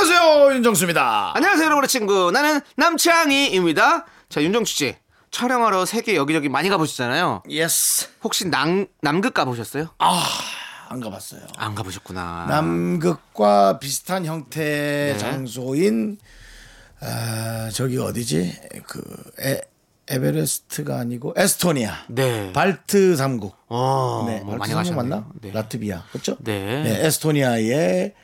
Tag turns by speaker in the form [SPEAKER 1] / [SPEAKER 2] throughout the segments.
[SPEAKER 1] 안녕하세요 윤정수입니다.
[SPEAKER 2] 안녕하세요, 여러분의 친구. 나는 남창희입니다. 자, 윤정수 씨. 촬영하러 세계 여기저기 많이 가보셨잖아요.
[SPEAKER 1] Yes.
[SPEAKER 2] 혹시 남, 남극 가보셨어요?
[SPEAKER 1] 안 가봤어요.
[SPEAKER 2] 안 가보셨구나.
[SPEAKER 1] 남극과 비슷한 형태의
[SPEAKER 2] 네.
[SPEAKER 1] 장소인 아, 저기 어디지? 그 에, 에베레스트가 아니고 에스토니아.
[SPEAKER 2] 네.
[SPEAKER 1] 발트 삼국.
[SPEAKER 2] 어,
[SPEAKER 1] 네,
[SPEAKER 2] 뭐
[SPEAKER 1] 발트
[SPEAKER 2] 많이
[SPEAKER 1] 삼국
[SPEAKER 2] 가셨네요.
[SPEAKER 1] 맞나?
[SPEAKER 2] 네.
[SPEAKER 1] 라트비아. 그렇죠?
[SPEAKER 2] 네.
[SPEAKER 1] 에스토니아에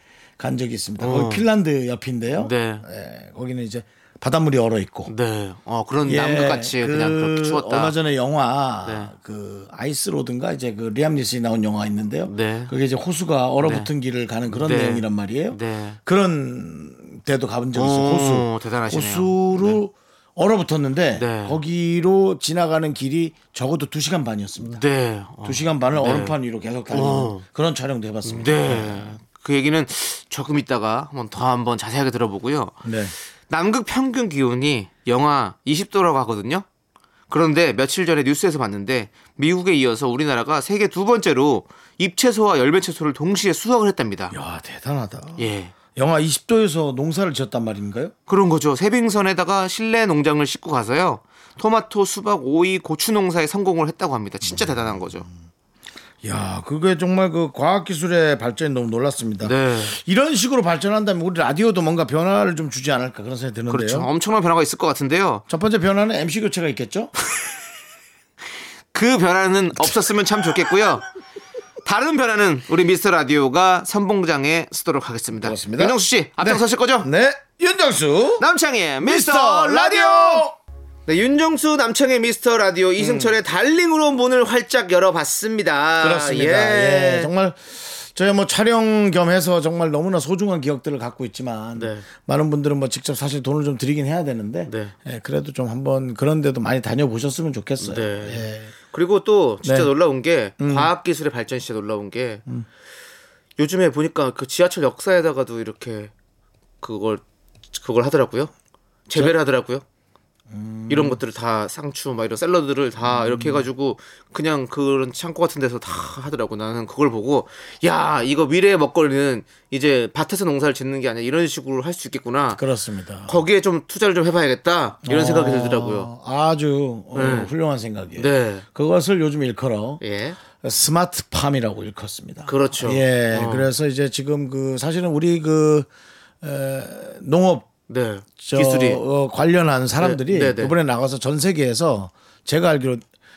[SPEAKER 1] 간 적이 있습니다.
[SPEAKER 2] 어.
[SPEAKER 1] 거기 핀란드 옆인데요.
[SPEAKER 2] 네.
[SPEAKER 1] 예, 거기는 이제 바닷물이 얼어 있고.
[SPEAKER 2] 네. 어, 그런
[SPEAKER 1] 예,
[SPEAKER 2] 남극 같이 그, 냥 그렇게 추웠다.
[SPEAKER 1] 얼마 전에 영화
[SPEAKER 2] 네.
[SPEAKER 1] 그 아이스로드인가 이제 그 리암 니슨이 나온 영화 있는데요.
[SPEAKER 2] 네.
[SPEAKER 1] 그게 이제 호수가 얼어붙은 길을 가는 그런
[SPEAKER 2] 네.
[SPEAKER 1] 내용이란 말이에요.
[SPEAKER 2] 네.
[SPEAKER 1] 그런 데도 가본 적이 있어요.
[SPEAKER 2] 오,
[SPEAKER 1] 호수.
[SPEAKER 2] 대단하시네요.
[SPEAKER 1] 호수로 얼어붙었는데
[SPEAKER 2] 네.
[SPEAKER 1] 거기로 지나가는 길이 적어도 2시간 반이었습니다.
[SPEAKER 2] 네. 어.
[SPEAKER 1] 2시간 반을
[SPEAKER 2] 네.
[SPEAKER 1] 얼음판 위로 계속 달리는
[SPEAKER 2] 어.
[SPEAKER 1] 그런 촬영도 해봤습니다.
[SPEAKER 2] 네. 그 얘기는 조금 있다가 한번 더 한번 자세하게 들어보고요.
[SPEAKER 1] 네.
[SPEAKER 2] 남극 평균 기온이 영하 20도라고 하거든요. 그런데 며칠 전에 뉴스에서 봤는데 미국에 이어서 우리나라가 세계 두 번째로 잎채소와 열매채소를 동시에 수확을 했답니다.
[SPEAKER 1] 야 대단하다.
[SPEAKER 2] 예.
[SPEAKER 1] 영하 20도에서 농사를 지었단 말인가요?
[SPEAKER 2] 그런 거죠. 세빙선에다가 실내 농장을 싣고 가서요. 토마토, 수박, 오이, 고추 농사에 성공을 했다고 합니다. 진짜 대단한 거죠.
[SPEAKER 1] 야, 그게 정말 그 과학 기술의 발전이 너무 놀랐습니다.
[SPEAKER 2] 네.
[SPEAKER 1] 이런 식으로 발전한다면 우리 라디오도 뭔가 변화를 좀 주지 않을까 그런 생각이 드는데요.
[SPEAKER 2] 그렇죠. 엄청난 변화가 있을 것 같은데요.
[SPEAKER 1] 첫 번째 변화는 MC 교체가 있겠죠?
[SPEAKER 2] 그 변화는 없었으면 참 좋겠고요. 다른 변화는 우리 미스터 라디오가 선봉장에 쓰도록 하겠습니다.
[SPEAKER 1] 그렇습니다.
[SPEAKER 2] 윤정수 씨 앞장서실 거죠?
[SPEAKER 1] 네, 윤정수
[SPEAKER 2] 남창희의
[SPEAKER 1] 미스터
[SPEAKER 2] 라디오. 네, 윤정수 남창의 미스터 라디오 이승철의 달링으로 문을 활짝 열어봤습니다.
[SPEAKER 1] 그렇습니다.
[SPEAKER 2] 예.
[SPEAKER 1] 예, 정말 저희 뭐 촬영 겸 해서 정말 너무나 소중한 기억들을 갖고 있지만
[SPEAKER 2] 네.
[SPEAKER 1] 많은 분들은 뭐 직접 사실 돈을 좀 드리긴 해야 되는데
[SPEAKER 2] 네.
[SPEAKER 1] 예, 그래도 좀 한번 그런 데도 많이 다녀보셨으면 좋겠어요.
[SPEAKER 2] 네.
[SPEAKER 1] 예.
[SPEAKER 2] 그리고 또 진짜
[SPEAKER 1] 네. 음.
[SPEAKER 2] 놀라운 게 과학 기술의 발전 진짜 놀라운 게 요즘에 보니까 그 지하철 역사에다가도 이렇게 그걸 그걸 하더라고요. 재배를 하더라고요.
[SPEAKER 1] 음.
[SPEAKER 2] 이런 것들을 다 상추 막 이런 샐러드를 다 이렇게 해가지고 그냥 그런 창고 같은 데서 다 하더라고 나는 그걸 보고 야 이거 미래의 먹거리는 이제 밭에서 농사를 짓는 게 아니라 이런 식으로 할 수 있겠구나
[SPEAKER 1] 그렇습니다.
[SPEAKER 2] 거기에 좀 투자를 좀 해봐야겠다 이런 생각이 들더라고요
[SPEAKER 1] 어, 아주 어,
[SPEAKER 2] 네.
[SPEAKER 1] 훌륭한 생각이에요.
[SPEAKER 2] 네.
[SPEAKER 1] 그것을 요즘 일컬어
[SPEAKER 2] 예
[SPEAKER 1] 스마트팜이라고 일컫습니다.
[SPEAKER 2] 그렇죠.
[SPEAKER 1] 예,
[SPEAKER 2] 어.
[SPEAKER 1] 그래서 이제 지금 그 사실은 우리 그 에, 농업
[SPEAKER 2] 네.
[SPEAKER 1] 저,
[SPEAKER 2] 기술이
[SPEAKER 1] 어, 관련한 사람들이
[SPEAKER 2] 네, 네, 네.
[SPEAKER 1] 이번에 나가서 전 세계에서 제가 알기로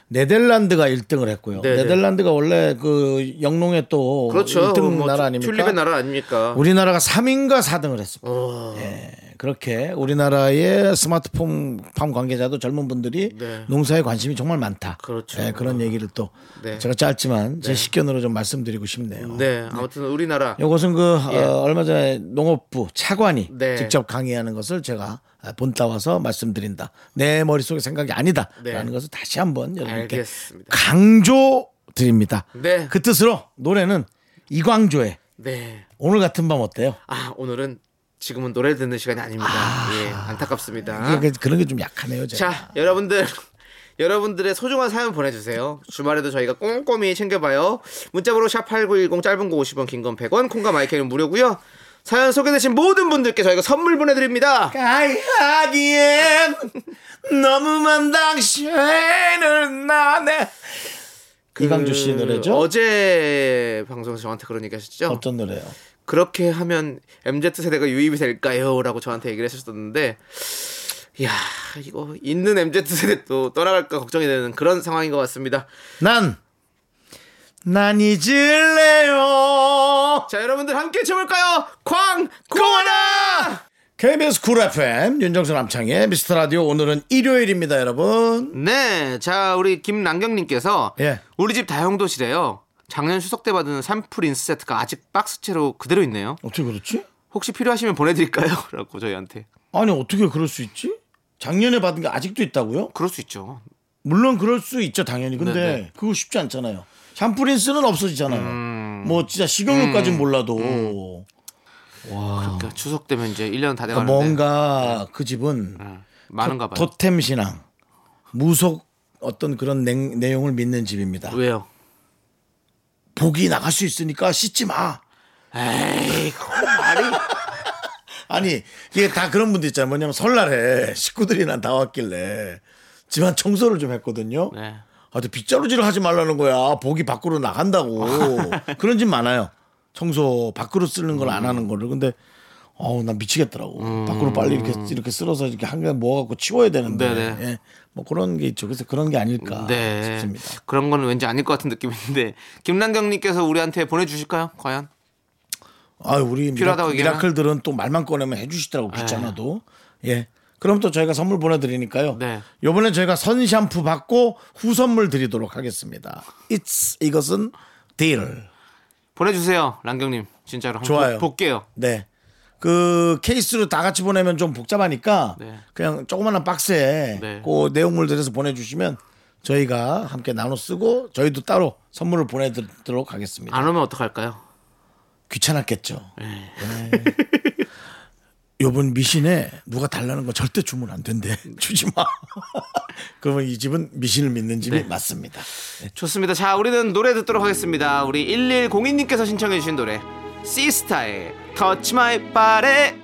[SPEAKER 1] 네덜란드가 1등을 했고요.
[SPEAKER 2] 네, 네.
[SPEAKER 1] 네덜란드가 원래 그 영농의 또
[SPEAKER 2] 그렇죠.
[SPEAKER 1] 1등
[SPEAKER 2] 뭐
[SPEAKER 1] 나라
[SPEAKER 2] 튤-
[SPEAKER 1] 아닙니까?
[SPEAKER 2] 튤립의 나라 아닙니까?
[SPEAKER 1] 우리나라가 3인가 4등을 했습니다.
[SPEAKER 2] 어,
[SPEAKER 1] 예, 그렇게 우리나라의 스마트폰 팜 관계자도 젊은 분들이
[SPEAKER 2] 네.
[SPEAKER 1] 농사에 관심이 정말 많다.
[SPEAKER 2] 그렇죠.
[SPEAKER 1] 예, 그런 얘기를 또
[SPEAKER 2] 네.
[SPEAKER 1] 제가 짧지만 제 식견으로 좀 말씀드리고 싶네요.
[SPEAKER 2] 네, 아무튼 우리나라
[SPEAKER 1] 이것은 그
[SPEAKER 2] 예.
[SPEAKER 1] 어, 얼마 전에 농업부 차관이
[SPEAKER 2] 네.
[SPEAKER 1] 직접 강의하는 것을 제가 본 따 와서 말씀드린다. 내 머릿속에 생각이 아니다라는
[SPEAKER 2] 네.
[SPEAKER 1] 것을 다시 한번 여러분께
[SPEAKER 2] 알겠습니다.
[SPEAKER 1] 강조 드립니다.
[SPEAKER 2] 네.
[SPEAKER 1] 그 뜻으로 노래는 이광조의
[SPEAKER 2] 네.
[SPEAKER 1] 오늘 같은 밤 어때요?
[SPEAKER 2] 아, 오늘은 지금은 노래 듣는 시간이 아닙니다. 예, 안타깝습니다.
[SPEAKER 1] 이게 그런 게 좀 약하네요. 제가.
[SPEAKER 2] 자, 여러분들 여러분들의 소중한 사연 보내주세요. 주말에도 저희가 꼼꼼히 챙겨봐요. 문자번호 샵8910 짧은 거 50원, 긴 건 100원, 콩과 마이크는 무료고요. 사연 소개되신 모든 분들께 저희가 선물 보내드립니다.
[SPEAKER 1] 가야기엔 너무만 당신을 나네 이광조 씨 노래죠?
[SPEAKER 2] 그 어제 방송에서 저한테 그런 얘기 하셨죠?
[SPEAKER 1] 어떤 노래요?
[SPEAKER 2] 그렇게 하면 MZ 세대가 유입이 될까요?라고 저한테 얘기를 하셨었는데, 야 이거 있는 MZ 세대 또 떠나갈까 걱정이 되는 그런 상황인 것 같습니다.
[SPEAKER 1] 난, 난 잊을래요.
[SPEAKER 2] 자 여러분들 함께 쳐볼까요? 광고나
[SPEAKER 1] KBS Cool FM 윤정수 남창희의 Mr. Radio 오늘은 일요일입니다, 여러분.
[SPEAKER 2] 네, 자 우리 김남경님께서
[SPEAKER 1] 예.
[SPEAKER 2] 우리 집 다용도실에요. 작년 추석 때 받은 샴푸 린스 세트가 아직 박스채로 그대로 있네요.
[SPEAKER 1] 어떻게 그렇지?
[SPEAKER 2] 혹시 필요하시면 보내드릴까요? 라고 저희한테.
[SPEAKER 1] 아니 어떻게 그럴 수 있지? 작년에 받은 게 아직도 있다고요?
[SPEAKER 2] 그럴 수 있죠.
[SPEAKER 1] 물론 그럴 수 있죠 당연히. 근데
[SPEAKER 2] 네네.
[SPEAKER 1] 그거 쉽지 않잖아요. 샴푸린스는 없어지잖아요.
[SPEAKER 2] 음.
[SPEAKER 1] 뭐 진짜 식용유까지는 몰라도
[SPEAKER 2] 그러니까 추석 되면 이제 1년 다
[SPEAKER 1] 그러니까
[SPEAKER 2] 돼가는데
[SPEAKER 1] 뭔가 그 집은
[SPEAKER 2] 응, 많은가 봐요.
[SPEAKER 1] 토 템 신앙, 무속 어떤 그런 냉- 내용을 믿는 집입니다.
[SPEAKER 2] 왜요?
[SPEAKER 1] 복이 나갈 수 있으니까 씻지 마.
[SPEAKER 2] 에이, 그건 말이
[SPEAKER 1] 아니 이게 다 그런 분들 있잖아요. 뭐냐면 설날에 식구들이나 다 왔길래 집안 청소를 좀 했거든요.
[SPEAKER 2] 네.
[SPEAKER 1] 아, 근데 빗자루질을 하지 말라는 거야. 복이 밖으로 나간다고. 그런 집 많아요. 청소 밖으로 쓰는 걸 안 하는 거를. 근데 어우, 난 미치겠더라고. 밖으로 빨리 이렇게 이렇게 쓸어서 이렇게 한개 모아갖고 치워야 되는데.
[SPEAKER 2] 네네.
[SPEAKER 1] 예. 뭐 그런 게 있죠. 그래서 그런 게 아닐까
[SPEAKER 2] 네.
[SPEAKER 1] 싶습니다.
[SPEAKER 2] 그런 건 왠지 아닐 것 같은 느낌인데 김남경님께서 우리한테 보내주실까요? 과연?
[SPEAKER 1] 아, 우리
[SPEAKER 2] 필요하다고 얘기하나?
[SPEAKER 1] 미라클들은 또 말만 꺼내면 해주시더라고 귀찮아도. 예. 그럼 또 저희가 선물 보내드리니까요.
[SPEAKER 2] 네.
[SPEAKER 1] 요번에 저희가 선 샴푸 받고 후 선물 드리도록 하겠습니다. It's 이것은 딜.
[SPEAKER 2] 보내주세요, 랑경님. 진짜로 한번
[SPEAKER 1] 좋아요.
[SPEAKER 2] 보- 볼게요.
[SPEAKER 1] 네. 그 케이스로 다 같이 보내면 좀 복잡하니까
[SPEAKER 2] 네.
[SPEAKER 1] 그냥 조그마한 박스에
[SPEAKER 2] 네.
[SPEAKER 1] 그 내용물 들여서 보내주시면 저희가 함께 나눠 쓰고 저희도 따로 선물을 보내드리도록 하겠습니다.
[SPEAKER 2] 안 오면 어떡할까요?
[SPEAKER 1] 귀찮았겠죠.
[SPEAKER 2] 네.
[SPEAKER 1] 네. 요번 미신에 누가 달라는 거 절대 주문 안 된대. 주지 마. 그러면 이 집은 미신을 믿는 집이
[SPEAKER 2] 네.
[SPEAKER 1] 맞습니다.
[SPEAKER 2] 좋습니다. 자, 우리는 노래 듣도록 하겠습니다. 우리 1102님께서 신청해 주신 노래 시스타의 Touch My Body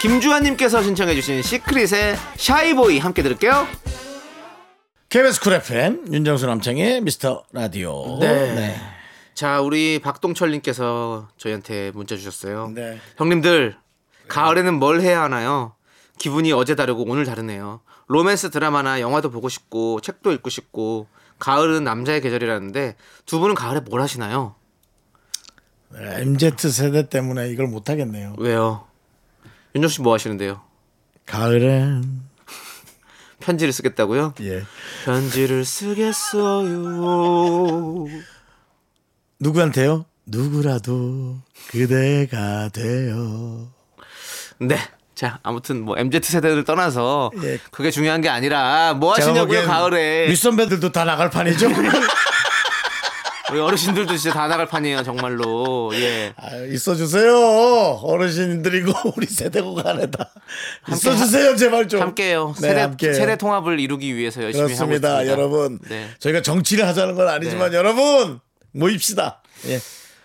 [SPEAKER 2] 김주환님께서 신청해주신 시크릿의 Shy Boy 함께 들을게요.
[SPEAKER 1] KBS Cool FM 윤정수 남창희의 Mr. Radio.
[SPEAKER 2] 네. 자, 우리 박동철님께서 저희한테 문자 주셨어요.
[SPEAKER 1] 네.
[SPEAKER 2] 형님들, 가을에는 뭘 해야 하나요? 기분이 어제 다르고 오늘 다르네요. 로맨스 드라마나 영화도 보고 싶고 책도 읽고 싶고 가을은 남자의 계절이라는데 두 분은 가을에 뭘 하시나요?
[SPEAKER 1] 네, MZ 세대 때문에 이걸 못 하겠네요.
[SPEAKER 2] 왜요? 윤정 씨 뭐 하시는데요?
[SPEAKER 1] 가을엔
[SPEAKER 2] 편지를 쓰겠다고요?
[SPEAKER 1] 예.
[SPEAKER 2] 편지를 쓰겠어요.
[SPEAKER 1] 누구한테요? 누구라도 그대가 돼요.
[SPEAKER 2] 네. 자, 아무튼 뭐 MZ 세대를 떠나서
[SPEAKER 1] 예.
[SPEAKER 2] 그게 중요한 게 아니라 뭐 하시냐고요, 가을에.
[SPEAKER 1] 윗선배들도 다 나갈 판이죠.
[SPEAKER 2] 우리 어르신들도 진짜 다 나갈 판이에요, 정말로. 예.
[SPEAKER 1] 아, 있어주세요. 어르신들이고 우리 세대고 간에다. 있어주세요, 제발 좀.
[SPEAKER 2] 함께요.
[SPEAKER 1] 네,
[SPEAKER 2] 세대,
[SPEAKER 1] 함께.
[SPEAKER 2] 세대 통합을 이루기 위해서 열심히
[SPEAKER 1] 그렇습니다,
[SPEAKER 2] 하고 있습니다.
[SPEAKER 1] 여러분.
[SPEAKER 2] 네.
[SPEAKER 1] 저희가 정치를 하자는 건 아니지만
[SPEAKER 2] 네.
[SPEAKER 1] 여러분 모입시다. 예.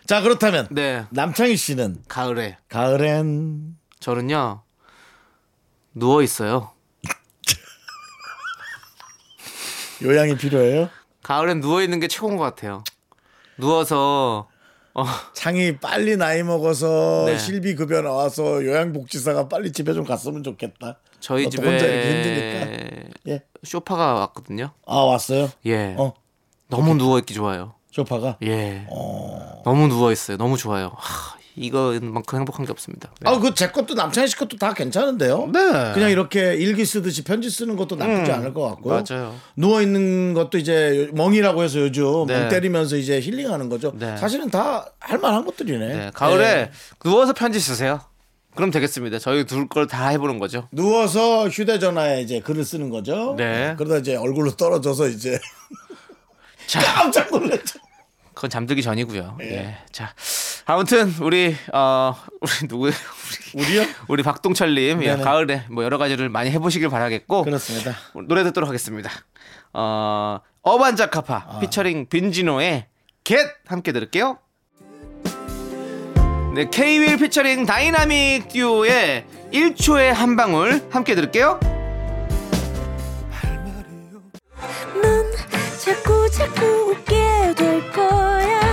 [SPEAKER 1] 자 그렇다면
[SPEAKER 2] 네.
[SPEAKER 1] 남창희 씨는
[SPEAKER 2] 가을에
[SPEAKER 1] 가을엔
[SPEAKER 2] 저는요 누워 있어요.
[SPEAKER 1] 요양이 필요해요.
[SPEAKER 2] 가을엔 누워 있는 게 최고인 것 같아요. 누워서 어,
[SPEAKER 1] 창이 빨리 나이 먹어서
[SPEAKER 2] 네.
[SPEAKER 1] 실비 급여 나와서 요양복지사가 빨리 집에 좀 갔으면 좋겠다.
[SPEAKER 2] 저희
[SPEAKER 1] 너
[SPEAKER 2] 집에
[SPEAKER 1] 혼자 이렇게 힘드니까. 예.
[SPEAKER 2] 쇼파가 왔거든요.
[SPEAKER 1] 아 왔어요.
[SPEAKER 2] 예.
[SPEAKER 1] 어
[SPEAKER 2] 너무 누워 있기 좋아요.
[SPEAKER 1] 쇼파가.
[SPEAKER 2] 예.
[SPEAKER 1] 어.
[SPEAKER 2] 너무 누워 있어요. 너무 좋아요. 하, 이거만큼 행복한 게 없습니다. 네.
[SPEAKER 1] 아, 그 제 것도 남창희 씨 것도 다 괜찮은데요.
[SPEAKER 2] 네.
[SPEAKER 1] 그냥 이렇게 일기 쓰듯이 편지 쓰는 것도 나쁘지 않을 것 같고요.
[SPEAKER 2] 음, 맞아요.
[SPEAKER 1] 누워 있는 것도 이제 멍이라고 해서 요즘
[SPEAKER 2] 네.
[SPEAKER 1] 멍 때리면서 이제 힐링하는 거죠.
[SPEAKER 2] 네.
[SPEAKER 1] 사실은 다 할만한 것들이네.
[SPEAKER 2] 네, 가을에
[SPEAKER 1] 네.
[SPEAKER 2] 누워서 편지 쓰세요. 그럼 되겠습니다. 저희 둘 걸 다 해보는 거죠.
[SPEAKER 1] 누워서 휴대전화에 이제 글을 쓰는 거죠.
[SPEAKER 2] 네.
[SPEAKER 1] 그러다 이제 얼굴로 떨어져서 이제
[SPEAKER 2] 자,
[SPEAKER 1] 깜짝 놀랐죠.
[SPEAKER 2] 그건 잠들기 전이고요.
[SPEAKER 1] 네.
[SPEAKER 2] 예. 자, 아무튼 우리 어 우리 누구예요? 우리
[SPEAKER 1] 우리요?
[SPEAKER 2] 우리 박동철님 예,
[SPEAKER 1] 네네.
[SPEAKER 2] 가을에 뭐 여러 가지를 많이 해보시길 바라겠고
[SPEAKER 1] 그렇습니다.
[SPEAKER 2] 노래 듣도록 하겠습니다. 어 어반자카파
[SPEAKER 1] 아.
[SPEAKER 2] 피처링 빈지노의 Get 함께 들을게요. 네, K-윌 피처링 다이나믹 듀오의 1초에 한 방울 함께 들을게요.
[SPEAKER 3] 넌 자꾸 자꾸 웃게 될 거야.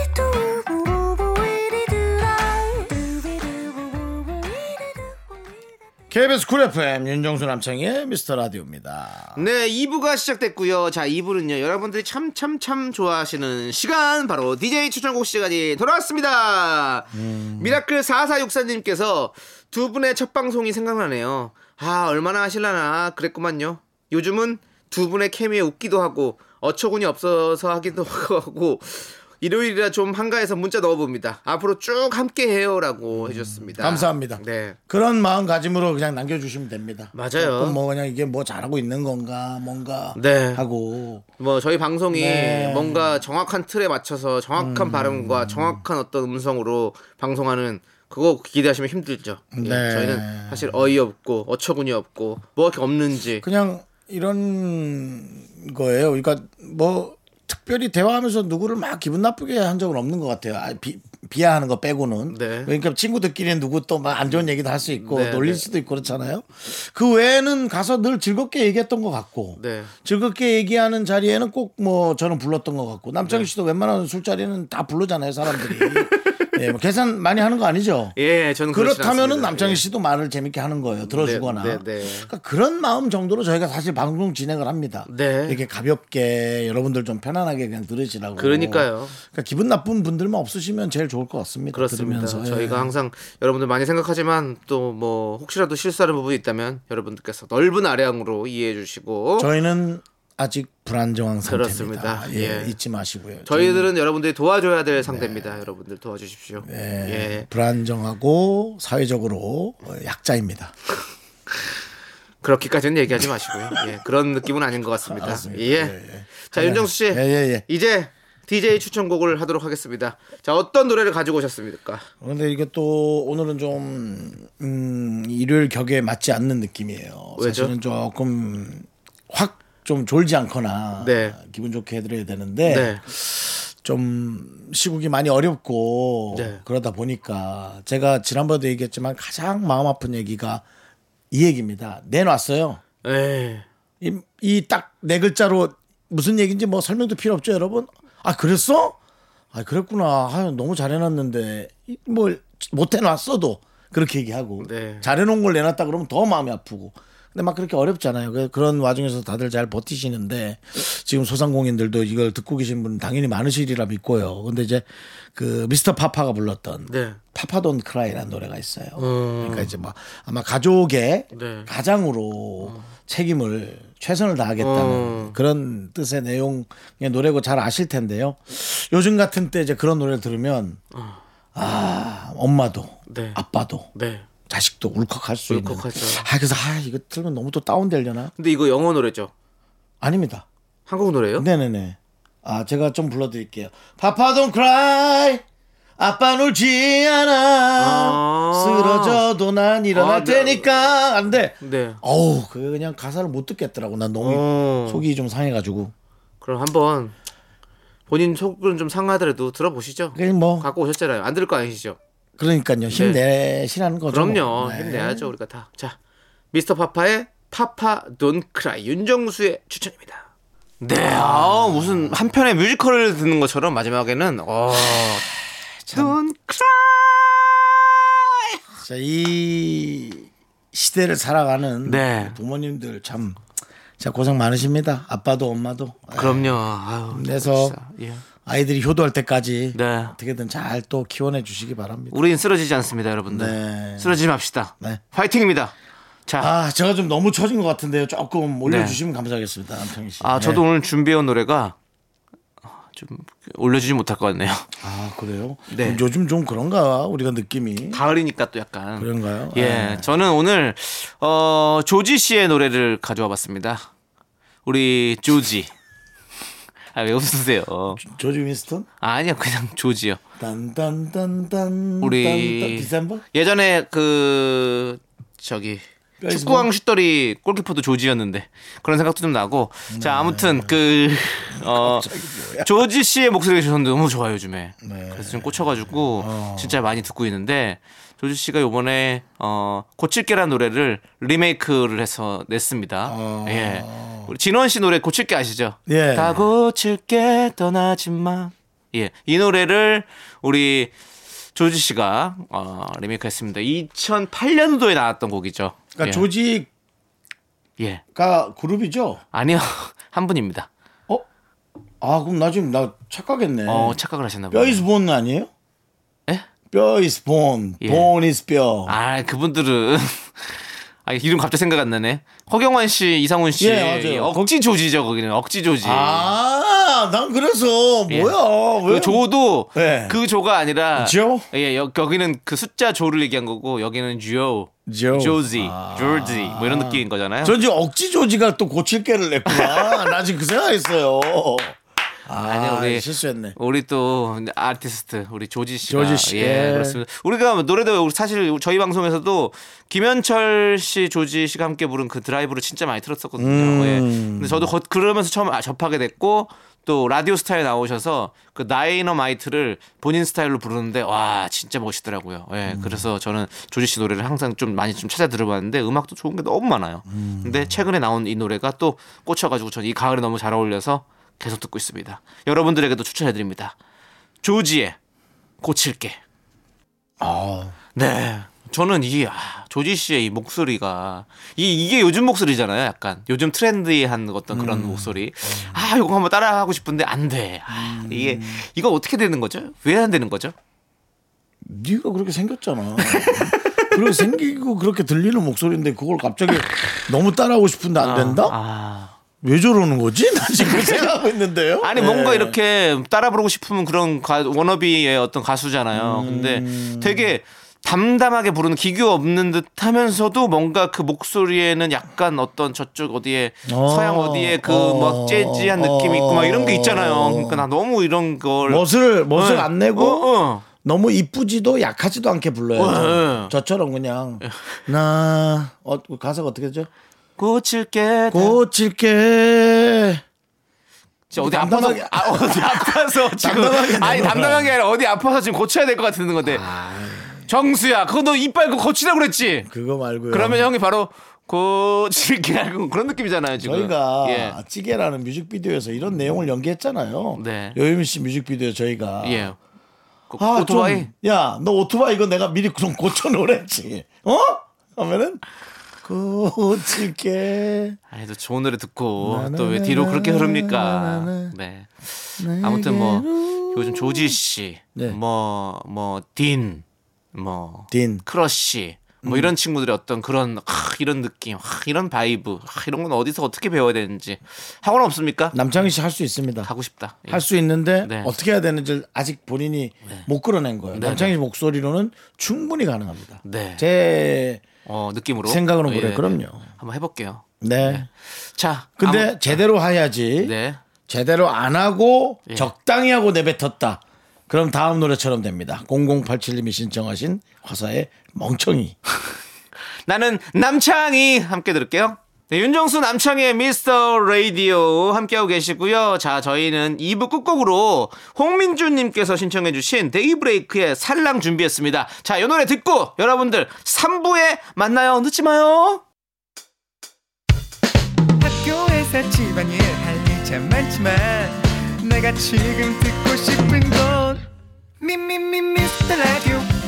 [SPEAKER 1] KBS Cool FM 윤정수 남창희의 미스터 라디오입니다.
[SPEAKER 2] 네, 2부가 시작됐고요. 자, 2부는요. 여러분들이 참 참 참 좋아하시는 시간 바로 DJ 추천곡 시간이 돌아왔습니다. 미라클 4464님께서 두 분의 첫 방송이 생각나네요. 아, 얼마나 하실라나 그랬구만요. 요즘은 두 분의 케미에 웃기도 하고 어처구니 없어서 하기도 하고 일요일이라 좀 한가해서 문자 넣어봅니다. 앞으로 쭉 함께 해요라고 해주셨습니다.
[SPEAKER 1] 감사합니다.
[SPEAKER 2] 네.
[SPEAKER 1] 그런 마음가짐으로 그냥 남겨주시면 됩니다.
[SPEAKER 2] 맞아요.
[SPEAKER 1] 뭐 그냥 이게 뭐 잘하고 있는 건가 뭔가
[SPEAKER 2] 네.
[SPEAKER 1] 하고
[SPEAKER 2] 뭐 저희 방송이
[SPEAKER 1] 네. 음.
[SPEAKER 2] 뭔가 정확한 틀에 맞춰서 정확한 발음과 정확한 어떤 음성으로 방송하는 그거 기대하시면 힘들죠. 예,
[SPEAKER 1] 네.
[SPEAKER 2] 저희는 사실 어이없고 어처구니 없고 뭐 이렇게 없는지
[SPEAKER 1] 그냥 이런 거예요. 그러니까 뭐 특별히 대화하면서 누구를 막 기분 나쁘게 한 적은 없는 것 같아요. 아, 비, 비하하는 거 빼고는.
[SPEAKER 2] 네.
[SPEAKER 1] 그러니까 친구들끼리 누구 또 막 안 좋은 얘기도 할 수 있고
[SPEAKER 2] 네,
[SPEAKER 1] 놀릴
[SPEAKER 2] 네.
[SPEAKER 1] 수도 있고 그렇잖아요. 그 외에는 가서 늘 즐겁게 얘기했던 것 같고
[SPEAKER 2] 네.
[SPEAKER 1] 즐겁게 얘기하는 자리에는 꼭 뭐 저는 불렀던 것 같고
[SPEAKER 2] 네.
[SPEAKER 1] 남창희 씨도 웬만한 술자리는 다 부르잖아요 사람들이. 예, 뭐 계산 많이 하는 거 아니죠?
[SPEAKER 2] 예, 저는
[SPEAKER 1] 그렇다면은. 남창희
[SPEAKER 2] 예.
[SPEAKER 1] 씨도 말을 재밌게 하는 거예요. 들어주거나.
[SPEAKER 2] 네, 네, 네.
[SPEAKER 1] 그러니까 그런 마음 정도로 저희가 사실 방송 진행을 합니다.
[SPEAKER 2] 네.
[SPEAKER 1] 이렇게 가볍게 여러분들 좀 편안하게 그냥 들으시라고.
[SPEAKER 2] 그러니까요.
[SPEAKER 1] 그러니까 기분 나쁜 분들만 없으시면 제일 좋을 것 같습니다.
[SPEAKER 2] 그렇습니다.
[SPEAKER 1] 들으면서. 예.
[SPEAKER 2] 저희가 항상 여러분들 많이 생각하지만 또 뭐 혹시라도 실수하는 부분이 있다면 여러분들께서 넓은 아량으로 이해해 주시고
[SPEAKER 1] 저희는 아직 불안정한 상태입니다.
[SPEAKER 2] 그렇습니다.
[SPEAKER 1] 예,
[SPEAKER 2] 예.
[SPEAKER 1] 잊지 마시고요.
[SPEAKER 2] 저희들은 여러분들이 도와줘야 될 상대입니다. 여러분들 도와주십시오.
[SPEAKER 1] 예,
[SPEAKER 2] 예.
[SPEAKER 1] 불안정하고 사회적으로 약자입니다.
[SPEAKER 2] 그렇게까지는 얘기하지 마시고요. 예, 그런 느낌은 아닌 것 같습니다.
[SPEAKER 1] 알았습니다.
[SPEAKER 2] 예.
[SPEAKER 1] 예, 예.
[SPEAKER 2] 자, 윤정수 씨.
[SPEAKER 1] 예, 예, 예.
[SPEAKER 2] 이제 DJ 추천곡을 하도록 하겠습니다. 자, 어떤 노래를 가지고 오셨습니까?
[SPEAKER 1] 그런데 이게 또 오늘은 좀 음, 일요일 격에 맞지 않는 느낌이에요.
[SPEAKER 2] 왜죠?
[SPEAKER 1] 사실은 조금 확 좀 졸지 않거나
[SPEAKER 2] 네.
[SPEAKER 1] 기분 좋게 해드려야 되는데
[SPEAKER 2] 네.
[SPEAKER 1] 좀 시국이 많이 어렵고
[SPEAKER 2] 네.
[SPEAKER 1] 그러다 보니까 제가 지난번에도 얘기했지만 가장 마음 아픈 얘기가 이 얘기입니다. 내놨어요. 에이딱 네 글자로 무슨 얘기인지 뭐 설명도 필요 없죠, 여러분? 아, 그랬어? 아, 그랬구나. 아유, 너무 잘해놨는데 이- 뭘 못해놨어도 그렇게 얘기하고
[SPEAKER 2] 네.
[SPEAKER 1] 잘해놓은 걸 내놨다 그러면 더 마음이 아프고. 근데 막 그렇게 어렵잖아요. 그- 그런 와중에서 다들 잘 버티시는데 지금 소상공인들도 이걸 듣고 계신 분 당연히 많으시리라 믿고요. 근데 이제 그 미스터 파파가 불렀던
[SPEAKER 2] 네.
[SPEAKER 1] 파파돈 크라이라는 노래가 있어요. 그러니까 이제 막 아마 가족의
[SPEAKER 2] 네.
[SPEAKER 1] 가장으로 책임을 최선을 다하겠다는
[SPEAKER 2] 어.
[SPEAKER 1] 그런 뜻의 내용의 노래고 잘 아실 텐데요. 요즘 같은 때 이제 그런 노래를 들으면 아 엄마도
[SPEAKER 2] 네.
[SPEAKER 1] 아빠도
[SPEAKER 2] 네.
[SPEAKER 1] 자식도 울컥할 수 있는.
[SPEAKER 2] 울컥하죠.
[SPEAKER 1] 아 그래서 아 이거 들으면 너무 또 다운되려나?
[SPEAKER 2] 근데 이거 영어 노래죠?
[SPEAKER 1] 아닙니다.
[SPEAKER 2] 한국 노래예요?
[SPEAKER 1] 네네네. 아 제가 좀 불러드릴게요. 파파 don't cry. 아빠 울지 않아.
[SPEAKER 2] 아.
[SPEAKER 1] 쓰러져도 난 일어날
[SPEAKER 2] 아, 네.
[SPEAKER 1] 테니까. 안 돼.
[SPEAKER 2] 네.
[SPEAKER 1] 어우, 그 그냥 가사를 못 듣겠더라고. 난 너무
[SPEAKER 2] 어.
[SPEAKER 1] 속이 좀 상해가지고.
[SPEAKER 2] 그럼 한번 본인 속은 좀 상하더라도 들어보시죠.
[SPEAKER 1] 그게 뭐
[SPEAKER 2] 갖고 오셨잖아요. 안 들을 거 아니시죠?
[SPEAKER 1] 그러니까요. 힘내시라는 거죠.
[SPEAKER 2] 그럼요.
[SPEAKER 1] 뭐. 네.
[SPEAKER 2] 힘내야죠 우리가 다. 자, 미스터 파파의 파파 돈 크라이 윤정수의 추천입니다. 네, 아, 무슨 한 편의 뮤지컬을 듣는 것처럼 마지막에는 어, 돈 크라이.
[SPEAKER 1] 자, 이 시대를 살아가는
[SPEAKER 2] 네.
[SPEAKER 1] 부모님들 참, 자 고생 많으십니다. 아빠도 엄마도.
[SPEAKER 2] 그럼요. 아유,
[SPEAKER 1] 그래서
[SPEAKER 2] 진짜, 예.
[SPEAKER 1] 아이들이 효도할 때까지
[SPEAKER 2] 네.
[SPEAKER 1] 어떻게든 잘 또 키워내 주시기 바랍니다.
[SPEAKER 2] 우린 쓰러지지 않습니다, 여러분들.
[SPEAKER 1] 네.
[SPEAKER 2] 쓰러지지 맙시다.
[SPEAKER 1] 네.
[SPEAKER 2] 파이팅입니다. 자,
[SPEAKER 1] 아, 제가 좀 너무 처진 것 같은데요. 조금 올려주시면 감사하겠습니다. 남창희 씨.
[SPEAKER 2] 네. 아, 저도
[SPEAKER 1] 네.
[SPEAKER 2] 오늘 준비해온 노래가 좀 올려주지 못할 것 같네요.
[SPEAKER 1] 아, 그래요?
[SPEAKER 2] 네.
[SPEAKER 1] 요즘 좀 그런가? 우리가 느낌이.
[SPEAKER 2] 가을이니까 또 약간.
[SPEAKER 1] 그런가요?
[SPEAKER 2] 예,
[SPEAKER 1] 네.
[SPEAKER 2] 저는 오늘 어 조지 씨의 노래를 가져와 봤습니다. 우리 조지. 아, 왜 웃으세요?
[SPEAKER 1] 조지 윈스턴?
[SPEAKER 2] 아 니요, 그냥 조지요.
[SPEAKER 1] 딴딴딴딴.
[SPEAKER 2] 우리
[SPEAKER 1] 디셈버?
[SPEAKER 2] 예전에 그 저기? 축구왕 슛더리 골키퍼도 조지였는데 그런 생각도 좀 나고 자 아무튼 그 어, 조지 씨의 목소리가 저는 너무 좋아요 요즘에
[SPEAKER 1] 네.
[SPEAKER 2] 그래서 좀 꽂혀가지고
[SPEAKER 1] 어.
[SPEAKER 2] 진짜 많이 듣고 있는데 조지 씨가 요번에 어 고칠게란 노래를 리메이크를 해서 냈습니다
[SPEAKER 1] 어.
[SPEAKER 2] 예 우리 진원 씨 노래 고칠게 아시죠
[SPEAKER 1] 예.
[SPEAKER 2] 다 고칠게 떠나지만 예 이 노래를 우리 조지 씨가 어, 리메이크 했습니다. 2008년도에 나왔던 곡이죠.
[SPEAKER 1] 그러니까
[SPEAKER 2] 예.
[SPEAKER 1] 조지가
[SPEAKER 2] 예.
[SPEAKER 1] 그룹이죠.
[SPEAKER 2] 아니요. 한 분입니다.
[SPEAKER 1] 어? 아 그럼 나 지금 나 착각했네.
[SPEAKER 2] 어, 착각을 하셨나 봐요.
[SPEAKER 1] 뼈 is born 아니에요?
[SPEAKER 2] 예?
[SPEAKER 1] 뼈 is born,
[SPEAKER 2] 예.
[SPEAKER 1] born is 뼈.
[SPEAKER 2] 아, 그분들은 아, 이름 갑자기 생각 안 나네. 허경환 씨, 이상훈 씨.
[SPEAKER 1] 예, 맞아요.
[SPEAKER 2] 억지 조지죠, 거기는. 억지 조지.
[SPEAKER 1] 아, 난 그래서
[SPEAKER 2] 예.
[SPEAKER 1] 뭐야? 왜?
[SPEAKER 2] 그 조도
[SPEAKER 1] 네.
[SPEAKER 2] 그 조가 아니라
[SPEAKER 1] 조?
[SPEAKER 2] 예, 여, 여기는 그 숫자 조를 얘기한 거고 여기는 조,
[SPEAKER 1] 조.
[SPEAKER 2] 조지,
[SPEAKER 1] 아.
[SPEAKER 2] 조지 뭐 이런 느낌인 거잖아요.
[SPEAKER 1] 전 지금 억지 조지가 또 고칠 개를 냈구나. 나 지금 그 생각했어요. 아,
[SPEAKER 2] 아니, 우리-
[SPEAKER 1] 실수했네.
[SPEAKER 2] 우리 또 아티스트 우리 조지 씨가
[SPEAKER 1] 조지 씨.
[SPEAKER 2] 예,
[SPEAKER 1] 예.
[SPEAKER 2] 그렇습니다. 우리가 노래도 사실 저희 방송에서도 김현철 씨, 조지 씨가 함께 부른 그 드라이브를 진짜 많이 틀었었거든요.
[SPEAKER 1] 음.
[SPEAKER 2] 예. 근데 저도 거- 그러면서 처음 아- 접하게 됐고 또 라디오 스타일 나오셔서 그 다이너마이트를 본인 스타일로 부르는데 와 진짜 멋있더라고요. 예.
[SPEAKER 1] 음.
[SPEAKER 2] 그래서 저는 조지 씨 노래를 항상 좀 많이 좀 찾아 들어봤는데 음악도 좋은 게 너무 많아요.
[SPEAKER 1] 음.
[SPEAKER 2] 근데 최근에 나온 이 노래가 또 꽂혀가지고 저는 이 가을에 너무 잘 어울려서 계속 듣고 있습니다. 여러분들에게도 추천해드립니다. 조지의 고칠게.
[SPEAKER 1] 아,
[SPEAKER 2] 네. 저는 이 아, 조지 씨의 이 목소리가 이 이게 요즘 목소리잖아요. 약간 요즘 트렌디한 어떤 그런
[SPEAKER 1] 음.
[SPEAKER 2] 목소리. 아, 이거 한번 따라하고 싶은데 안 돼. 아, 이게 이거 어떻게 되는 거죠? 왜 안 되는 거죠?
[SPEAKER 1] 네가 그렇게 생겼잖아. 그렇게 생기고 그렇게 들리는 목소리인데 그걸 갑자기 너무 따라하고 싶은데 안 된다?
[SPEAKER 2] 아.
[SPEAKER 1] 왜 저러는 거지? 나 지금 생각하고 있는데요.
[SPEAKER 2] 아니
[SPEAKER 1] 네.
[SPEAKER 2] 뭔가 이렇게 따라 부르고 싶으면 그런 가, 워너비의 어떤 가수잖아요. 근데
[SPEAKER 1] 음.
[SPEAKER 2] 되게 담담하게 부르는 기교 없는 듯 하면서도 뭔가 그 목소리에는 약간 어떤 저쪽 어디에
[SPEAKER 1] 어.
[SPEAKER 2] 서양 어디에 그
[SPEAKER 1] 어.
[SPEAKER 2] 막 재즈한 느낌이 있고 막 이런 게 있잖아요.
[SPEAKER 1] 어.
[SPEAKER 2] 그러니까 나 너무 이런 걸
[SPEAKER 1] 멋을 멋을
[SPEAKER 2] 네.
[SPEAKER 1] 안 내고
[SPEAKER 2] 어, 어.
[SPEAKER 1] 너무 이쁘지도 약하지도 않게.
[SPEAKER 2] 어, 네.
[SPEAKER 1] 저처럼 그냥 나 어, 가사가 어떻게 되죠?
[SPEAKER 2] 고칠게 다-
[SPEAKER 1] 고칠게
[SPEAKER 2] 어디 아파서
[SPEAKER 1] 담담하게-
[SPEAKER 2] 아, 어디 아파서 지금 아니. 담담한 게 아니라 어디 아파서 지금 고쳐야 될 것 같은 건데 정수야 그거 너 이빨 그거 고치라고 그랬지
[SPEAKER 1] 그거 말고요.
[SPEAKER 2] 그러면 형이 바로 고칠게 알고 그런 느낌이잖아요 지금
[SPEAKER 1] 저희가
[SPEAKER 2] 예.
[SPEAKER 1] 찌개라는 뮤직비디오에서 이런 내용을 연기했잖아요.
[SPEAKER 2] 네.
[SPEAKER 1] 여유미 씨 뮤직비디오 저희가
[SPEAKER 2] 예. 그
[SPEAKER 1] 아,
[SPEAKER 2] 오토바이
[SPEAKER 1] 좀, 야, 너 오토바이 이거 내가 미리 좀 고쳐 놓으랬지. 어? 하면은 고칠게.
[SPEAKER 2] 아니 또 좋은 노래 듣고 또 왜 뒤로 그렇게 흐릅니까. 네 아무튼 뭐 요즘 조지 씨,
[SPEAKER 1] 네.
[SPEAKER 2] 뭐뭐 딘, 뭐
[SPEAKER 1] 딘.
[SPEAKER 2] 크러쉬,
[SPEAKER 1] 음.
[SPEAKER 2] 뭐 이런 친구들의 어떤 그런 아, 이런 느낌, 아, 이런 vibe, 아, 이런 건 어디서 어떻게 배워야 되는지 학원 없습니까?
[SPEAKER 1] 남창희 씨 할 수 있습니다.
[SPEAKER 2] 가고 싶다. 예.
[SPEAKER 1] 할수 있는데
[SPEAKER 2] 네.
[SPEAKER 1] 어떻게 해야 되는지 아직 본인이 못 끌어낸 거예요.
[SPEAKER 2] 네,
[SPEAKER 1] 남창희 씨 목소리로는 충분히 가능합니다.
[SPEAKER 2] 네.
[SPEAKER 1] 제
[SPEAKER 2] 어 느낌으로
[SPEAKER 1] 생각으로는 그래요.
[SPEAKER 2] 예,
[SPEAKER 1] 그럼요.
[SPEAKER 2] 한번 해볼게요.
[SPEAKER 1] 네.
[SPEAKER 2] 자,
[SPEAKER 1] 근데
[SPEAKER 2] 아무-
[SPEAKER 1] 제대로 해야지.
[SPEAKER 2] 네.
[SPEAKER 1] 제대로 안 하고
[SPEAKER 2] 예.
[SPEAKER 1] 적당히 하고 내뱉었다. 그럼 다음 노래처럼 됩니다. 0087님이 신청하신 화사의 멍청이.
[SPEAKER 2] 나는 남창희 함께 들을게요. 네, 윤정수 남창희의 미스터 라디오 함께하고 계시고요. 자, 저희는 2부 끝곡으로 홍민주님께서 신청해주신 데이브레이크의 살랑 준비했습니다. 자, 이 노래 듣고 여러분들 3부에 만나요. 늦지 마요.
[SPEAKER 4] 학교에서 집안일 할일참 많지만 내가 지금 듣고 싶은 건 미미미 미스터 라디오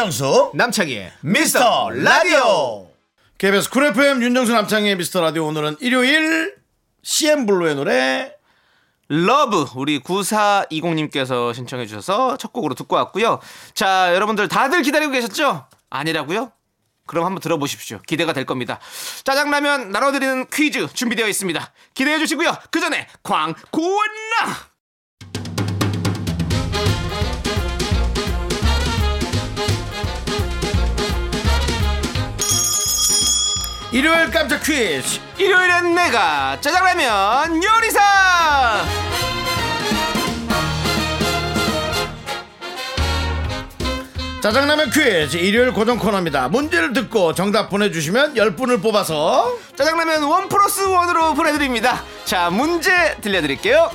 [SPEAKER 1] 윤정수
[SPEAKER 2] 남창희의
[SPEAKER 1] 미스터 라디오. KBS Cool FM 윤정수 남창희의 미스터 라디오 오늘은 일요일 CM 블루의 노래
[SPEAKER 2] Love 우리 9420님께서 신청해 주셔서 첫 곡으로 듣고 왔고요. 자, 여러분들 다들 기다리고 계셨죠? 아니라고요? 그럼 한번 들어보십시오. 기대가 될 겁니다. 짜장라면 나눠드리는 퀴즈 준비되어 있습니다. 기대해 주시고요. 그 전에 광고나
[SPEAKER 1] 일요일 깜짝 퀴즈.
[SPEAKER 2] 일요일엔 내가 짜장라면 요리사!
[SPEAKER 1] 짜장라면 퀴즈 일요일 고정 코너입니다. 문제를 듣고 정답 보내주시면 10분을 뽑아서
[SPEAKER 2] 짜장라면 원 플러스 원으로 보내드립니다. 자, 문제 들려드릴게요.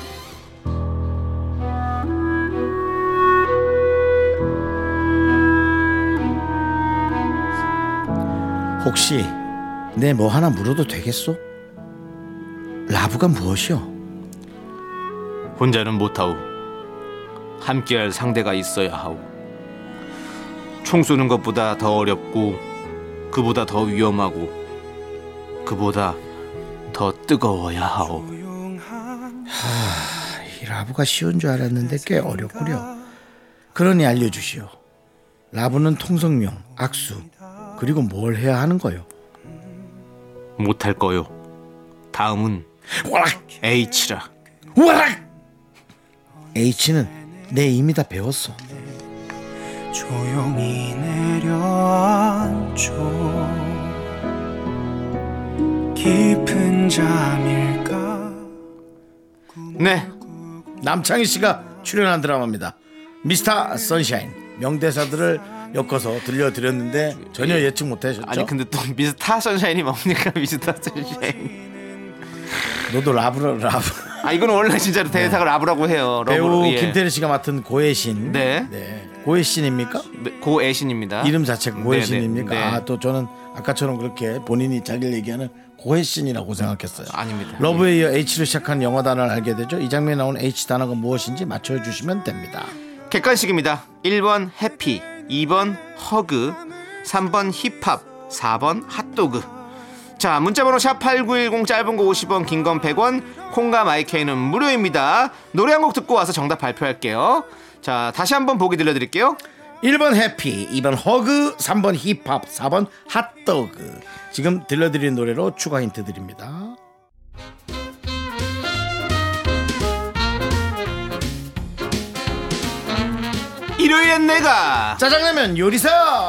[SPEAKER 1] 혹시 내 뭐 하나 물어도 되겠소? 라브가 무엇이오?
[SPEAKER 2] 혼자는 못하오. 함께할 상대가 있어야 하오. 총 쏘는 것보다 더 어렵고, 그보다 더 위험하고, 그보다 더 뜨거워야 하오.
[SPEAKER 1] 이 라브가 쉬운 줄 알았는데 꽤 어렵구려. 그러니 알려주시오. 라브는 통성명, 악수, 그리고 뭘 해야 하는 거요?
[SPEAKER 2] 못할 거요. 다음은
[SPEAKER 1] 와락!
[SPEAKER 2] H라.
[SPEAKER 1] 와락! H는 내 이미 다 배웠어.
[SPEAKER 4] 조용히 내려앉죠 깊은 잠일까
[SPEAKER 2] 네,
[SPEAKER 1] 남창희 씨가 출연한 드라마입니다. 미스터 선샤인. 명대사들을 엮어서 들려드렸는데 전혀 예 측 못하셨죠?
[SPEAKER 2] 아니 근데 또 미스터 선샤인이 뭡니까 미스터 선샤인
[SPEAKER 1] 너도 라브라 라브.
[SPEAKER 2] 아 이건 원래 진짜로 대사가 라브라고 해요
[SPEAKER 1] 배우
[SPEAKER 2] Love로, 예.
[SPEAKER 1] 김태리 씨가 맡은 고애신.
[SPEAKER 2] 네.
[SPEAKER 1] 고애신입니까?
[SPEAKER 2] 네, 고애신입니다
[SPEAKER 1] 이름 자체가 고애신입니까?
[SPEAKER 2] 네, 네, 네.
[SPEAKER 1] 아또 저는 아까처럼 그렇게 본인이 자기를 얘기하는 고애신이라고 생각했어요.
[SPEAKER 2] 아닙니다.
[SPEAKER 1] 러브에 이어 H로 시작한 영어 단어를 알게 되죠. 이 장면에 나오는 H 단어가 무엇인지 맞춰주시면 됩니다.
[SPEAKER 2] 객관식입니다 1번 해피 2번 허그 3번 힙합 4번 핫도그 자 문자번호 샵8910 짧은 거 50원 긴 건 100원 콩과 마이케이는 무료입니다 노래 한 곡 듣고 와서 정답 발표할게요 자 다시 한번 보기 들려드릴게요
[SPEAKER 1] 1번 해피, 2번 허그, 3번 힙합, 4번 핫도그. 지금 들려드린 노래로 추가 힌트 드립니다.
[SPEAKER 2] 일요일엔 내가
[SPEAKER 1] 짜장라면 요리사!